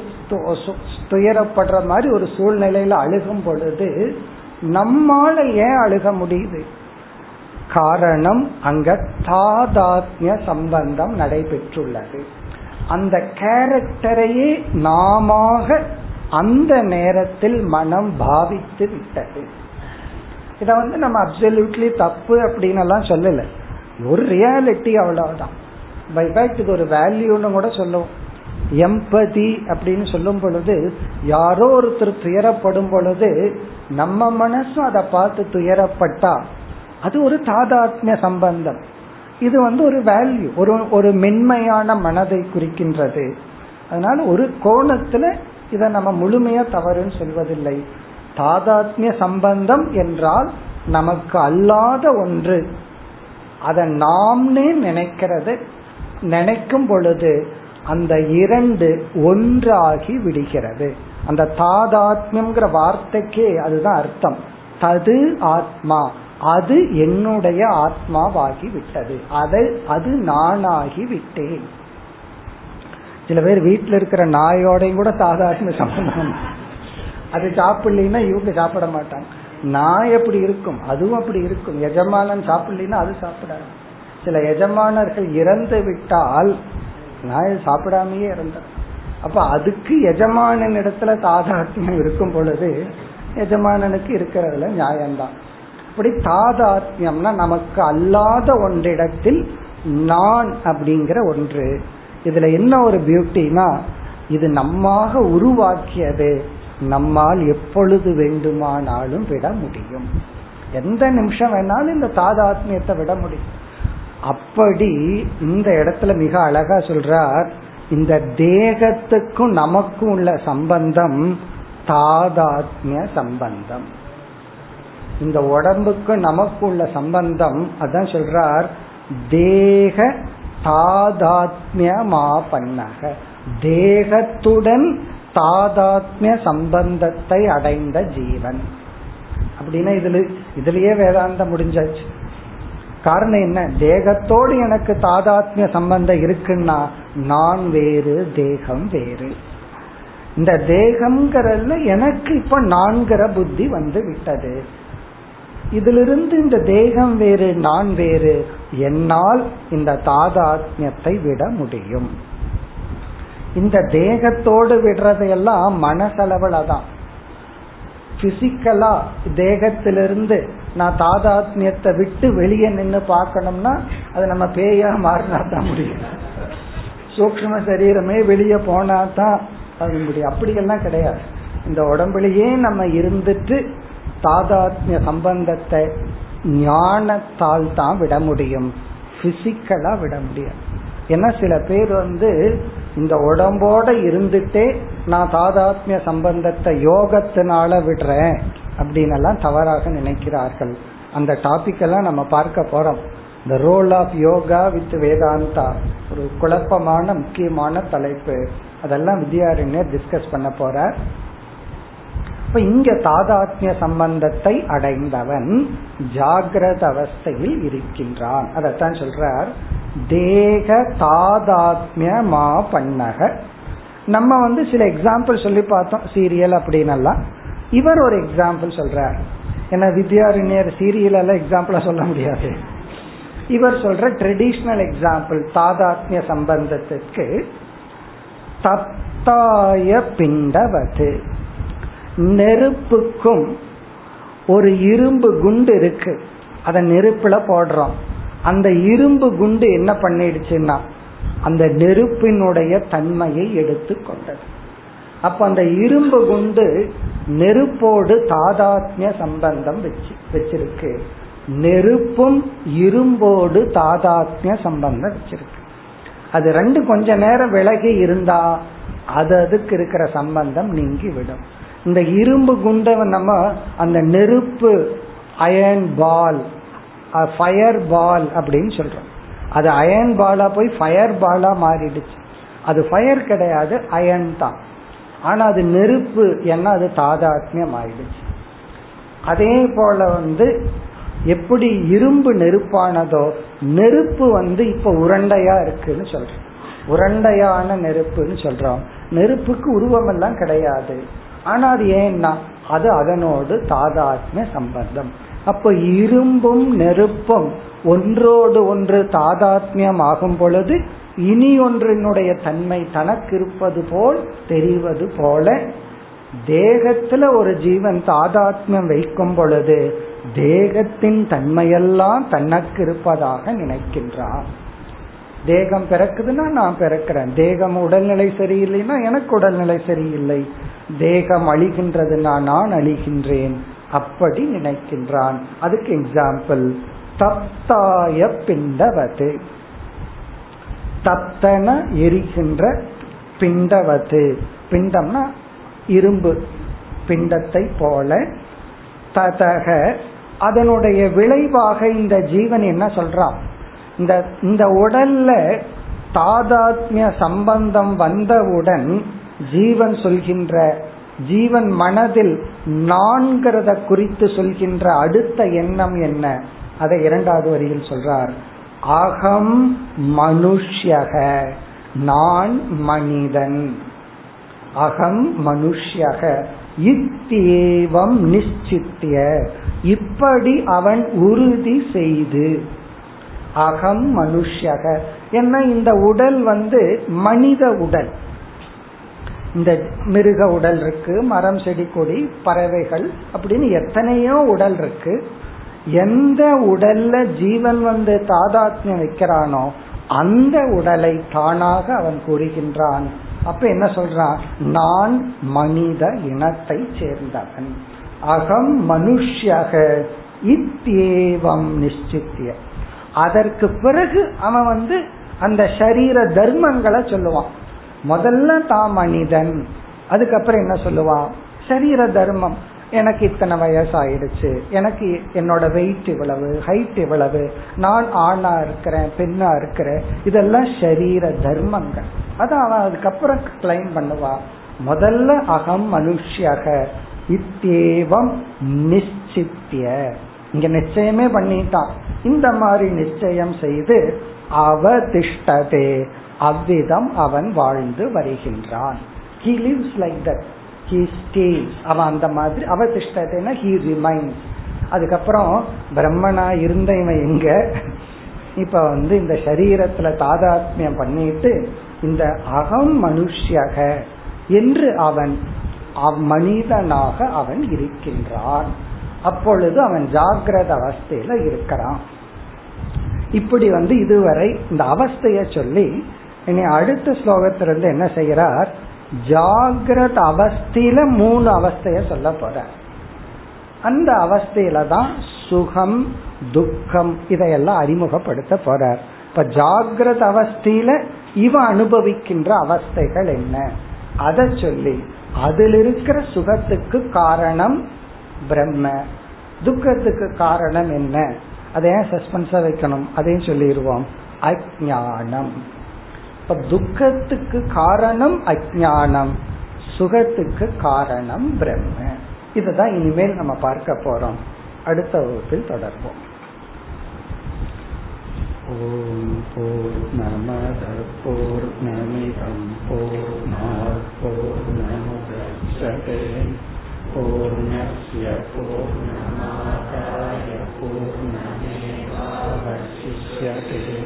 துயரப்படுற மாதிரி ஒரு சூழ்நிலையில அழுகும் பொழுது நம்மால ஏன் அழுக முடியுது? காரணம் அங்க தாதாத்ய சம்பந்தம் நடைபெற்றுள்ளது. அந்த கேரக்டரையே நாம அந்த நேரத்தில் மனம் பாவித்து விட்டது. இத வந்து நம்ம அப்சல்யூட்லி தப்பு அப்படின்னு எல்லாம் சொல்லல. ஒரு ரியாலிட்டி அவ்வளவுதான். பைபேக் இது ஒரு வேல்யூன்னு கூட சொல்லுவோம். எம்பதி அப்படின்னு சொல்லும் பொழுது யாரோ ஒருத்தர் துயரப்படும் பொழுது நம்ம மனசும் அதை பார்த்து துயரப்பட்டா அது ஒரு தாதாத்மிய சம்பந்தம். இது வந்து ஒரு வேல்யூ ஒரு ஒரு மென்மையான மனதை குறிக்கின்றது. அதனால ஒரு கோணத்துல இதை நம்ம முழுமையா தவறுன்னு சொல்வதில்லை. தாதாத்மிய சம்பந்தம் என்றால் நமக்கு அல்லாத ஒன்று. அதை நாம்னே நினைக்கிறது நினைக்கும் பொழுது அந்த இரண்டு ஒன்றாகி விடுகிறது. அந்த தாதாத்மியம்ங்கிற வார்த்தைக்கே அதுதான் அர்த்தம். தது ஆத்மா. அது என்னுடைய ஆத்மாவாகி விட்டது. அதை அது நானாகி விட்டேன். சில பேர் வீட்டில் இருக்கிற நாயோடையும் கூட தாதாத்மிய சம்பந்தம். அது சாப்பிடலைன்னா இவங்க சாப்பிட மாட்டாங்க. நாய் அப்படி இருக்கும் அதுவும் அப்படி இருக்கும். எஜமானன் சாப்பிடலைன்னா அது சாப்பிடாது. சில எஜமானர்கள் இறந்து விட்டால் நான் சாப்பிடாமையே இருந்தேன். அப்ப அதுக்கு எஜமானன் இடத்துல தாதாத்மியம் இருக்கும் பொழுது எஜமானனுக்கு இருக்கிறதுல நியாயம்தான். அப்படி தாதாத்மியம்னா நமக்கு அல்லாத ஒன்றிடத்தில் நான் அப்படிங்கிற ஒன்று. இதுல என்ன ஒரு பியூட்டினா இது நம்மாக உருவாக்கியது. நம்மால் எப்பொழுது வேண்டுமானாலும் விட முடியும். எந்த நிமிஷம் வேணாலும் இந்த தாதாத்மியத்தை விட முடியும். அப்படி இந்த இடத்துல மிக அழகா சொல்றார் இந்த தேகத்துக்கும் நமக்கும் உள்ள சம்பந்தம் தாதாத்மிய சம்பந்தம். இந்த உடம்புக்கும் நமக்கு உள்ள சம்பந்தம் அதான் சொல்றார் தேக தாதாத்மியமா பண்ணக தேகத்துடன் தாதாத்மிய சம்பந்தத்தை அடைந்த ஜீவன். அப்படின்னா இதுல இதுலயே வேதாந்தம் முடிஞ்சாச்சு. காரணம் என்ன? தேகத்தோடு எனக்கு தாதாத்மிய சம்பந்தம் இருக்குன்னா நான் வேறு தேகம் வேறு. இந்த தேகம்ங்கிறதுல எனக்கு இப்ப நான்கிற புத்தி வந்து விட்டது. இதிலிருந்து இந்த தேகம் வேறு நான் வேறு என்னால் இந்த தாதாத்மியத்தை விட முடியும். இந்த தேகத்தோடு விடுறதையெல்லாம் மனசளவுல தான். பிசிக்கலா தேகத்திலிருந்து நான் தாதாத்மியத்தை விட்டு வெளியே நின்று பார்க்கணும்னா அது நம்ம பேயா மாறினா தான் முடியும். சூக்ம சரீரமே வெளியே போனா தான் அது முடியும். அப்படியெல்லாம் கிடையாது. இந்த உடம்புலயே நம்ம இருந்துட்டு தாதாத்மிய சம்பந்தத்தை ஞானத்தால் தான் விட முடியும். பிசிக்கலா விட முடியும். ஏன்னா சில பேர் வந்து இந்த உடம்போட இருந்துட்டே நான் தாதாத்மிய சம்பந்தத்தை யோகத்தினால விடுறேன். அப்படின்னு எல்லாம் தவறாக நினைக்கிறார்கள். அந்த டாபிக் எல்லாம் நம்ம பார்க்க போறோம். இந்த role of yoga with Vedanta ஒரு குழப்பமான முக்கியமான தலைப்பு. அதெல்லாம் வித்யாரண்யர் டிஸ்கஸ் பண்ண போறார். இப்ப இங்க தாதாத்மிய சம்பந்தத்தை அடைந்தவன் ஜாகிரத அவஸ்தையில் இருக்கின்றான். அதத்தான் சொல்றார். தேக தாதாத்மிய மா பண்ணக நம்ம வந்து சில எக்ஸாம்பிள் சொல்லி பார்த்தோம் சீரியல் அப்படின்னு இவர் ஒரு எக்ஸாம்பிள் சொல்றார். ஏன்னா வித்யாரண்யர் சீரியல் எல்லாம் எக்ஸாம்பிளா சொல்ல முடியாது. இவர் சொல்ற ட்ரெடிஷ்னல் எக்ஸாம்பிள் தாதாத்மிய சம்பந்தத்துக்கு தத்தாய பிண்டவது. நெருப்புக்கும் ஒரு இரும்பு குண்டு இருக்கு. அதை நெருப்புல போடுறோம். அந்த இரும்பு குண்டு என்ன பண்ணிடுச்சுன்னா அந்த நெருப்பினுடைய தன்மையை எடுத்து கொண்டது அப்ப அந்த இரும்பு குண்டு நெருப்போடு தாதாத்மிய சம்பந்தம் வச்சு வச்சிருக்கு. நெருப்பும் இரும்போடு தாதாத்மிய சம்பந்தம் வச்சிருக்கு. அது ரெண்டு கொஞ்ச நேரம் விலகி இருந்தா அது அதுக்கு இருக்கிற சம்பந்தம் நீங்கி விடும் இந்த இரும்பு குண்டை நம்ம அந்த நெருப்பு அயன் பால் ஃபயர் பால் அப்படின்னு சொல்றோம். அது அயன் பாலா போய் ஃபயர் பாலா மாறிடுச்சு. அது ஃபயர் கிடையாது அயன் தான். ஆனா அது நெருப்பு என்ன அது தாதாத்மியம் ஆயிடுச்சு அதே போல வந்து எப்படி இரும்பு நெருப்பானதோ நெருப்பு வந்து இப்ப உருண்டையா இருக்குன்னு சொல்றோம். உருண்டையான நெருப்புன்னு சொல்றோம். நெருப்புக்கு உருவம் எல்லாம் கிடையாது. ஆனா அது ஏன்னா அது அதனோடு தாதாத்மிய சம்பந்தம். அப்ப இரும்பும் நெருப்பும் ஒன்றோடு ஒன்று தாதாத்மியம் ஆகும் பொழுது இனி ஒன்றினுடைய தன்மை தனக்கு இருப்பது போல் தெரிவது போல தேகத்துல ஒரு ஜீவன் தாதாத்மியம் வைக்கும் பொழுது தேகத்தின் தன்மையெல்லாம் தனக்கு இருப்பதாக நினைக்கின்றான் தேகம் பிறக்குதுன்னா நான் பிறக்கிறேன். தேகம் உடல்நிலை சரியில்லைன்னா எனக்கு உடல்நிலை சரியில்லை. தேகம் அழிகின்றதுன்னா நான் அழிகின்றேன். அப்படி நினைக்கின்றான். அதுக்கு எக்ஸாம்பிள் தப்தாய பிண்டவது தப்தன எரிகின்ற பிண்டவது. பிண்டம்னா இரும்பு பிண்டத்தை போல. ததக அதனுடைய விளைவாக இந்த ஜீவன் என்ன சொல்றான்? இந்த இந்த உடல்ல தாதாத்மிய சம்பந்தம் வந்தவுடன் ஜீவன் சொல்கின்ற ஜீவன் மனதில் நான்கிறத குறித்து சொல்கின்ற அடுத்த எண்ணம் என்ன? அதை இரண்டாவது வரியில் சொல்றார். அகம் மனுஷ்யக நான் மனிதன். அகம் மனுஷ்யக இத்தேவம் நிச்சித்திய இப்படி அவன் உறுதி செய்து. அகம் மனுஷ்யக என்ன இந்த உடல் வந்து மனித உடல். இந்த மிருக உடல் இருக்கு மரம் செடி கொடி பறவைகள் அப்படின்னு எத்தனையோ உடல் இருக்கு. எந்த உடல்ல ஜீவன் வந்து தாதாத்மியம் வைக்கிறானோ அந்த உடலை தானாக அவன் கூறுகின்றான். அப்ப என்ன சொல்றான்? நான் மனித இனத்தை சேர்ந்தவன். அகம் மனுஷ்யக இத்தேவம் நிச்சித்திய அதற்கு பிறகு அவன் வந்து அந்த சரீர தர்மங்களை சொல்லுவான். முதல்ல தான் மனிதன் அதுக்கப்புறம் என்ன சொல்லுவான்? சரீர தர்மம். எனக்கு இத்தனை வயசு ஆயிடுச்சு எனக்கு என்னோட வெயிட் இவ்வளவு ஹைட் இவ்வளவு. நான் ஆணா இருக்கிறேன் பெண்ணா இருக்கிறேன். இதெல்லாம் சரீர தர்மங்கள். அது அவன் அதுக்கப்புறம் கிளைம் பண்ணுவா. முதல்ல அகம் மனுஷியாக. இத்தேவம் நிச்சித்திய. இங்க நிச்சயமே பண்ணிட்டான். இந்த மாதிரி நிச்சயம் செய்து அவதிஷ்டதே. அவ்விதம் அவன் வாழ்ந்து வருகின்றான். He lives like that he stays அவன் அந்த மாதிரி அவதிஷ்டத்தைனா ஹி ரிமைன்ஸ் அதுக்கப்புறம் பிரம்மனா இருந்த இவன் எங்க? இப்ப வந்து இந்த சரீரத்துல தாதாத்மியம் பண்ணிட்டு இந்த அகம் மனுஷியக என்று அவன் மனிதனாக அவன் இருக்கின்றான். அப்பொழுது அவன் ஜாகிரத அவஸ்தையில இருக்கிறான். இப்படி வந்து இதுவரை இந்த அவஸ்தைய சொல்லி இனி அடுத்த ஸ்லோகத்திலிருந்து என்ன செய்யறார் ஜாகிரத அவஸ்தையில மூணு அவஸ்தைய சொல்ல போற. அந்த அவஸ்தையில தான் சுகம் துக்கம் இதையெல்லாம் அறிமுகப்படுத்த போறார். இப்ப ஜாகிரத அவஸ்தையில இவ அனுபவிக்கின்ற அவஸ்தைகள் என்ன? அதை சொல்லி அதில் இருக்கிற சுகத்துக்கு காரணம் பிரம்ம. துக்கத்துக்கு காரணம் என்ன? அதை ஏன் சஸ்பென்ஸா வைக்கணும்? அதையும் சொல்லிடுவோம் அஜானம் இப்ப துக்கத்துக்கு காரணம் அஜானம் சுகத்துக்கு காரணம் பிரம்ம. இதுதான் இனிமேல் நம்ம பார்க்க போறோம். அடுத்த வகுப்பில் தொடர்போம் ஓம் போர் நமத போர் நமிதம் போர் போர் நமதேம் பூர்ணய பூர்ணமாதாய பூர்ணமேவாவசிஷ்யதே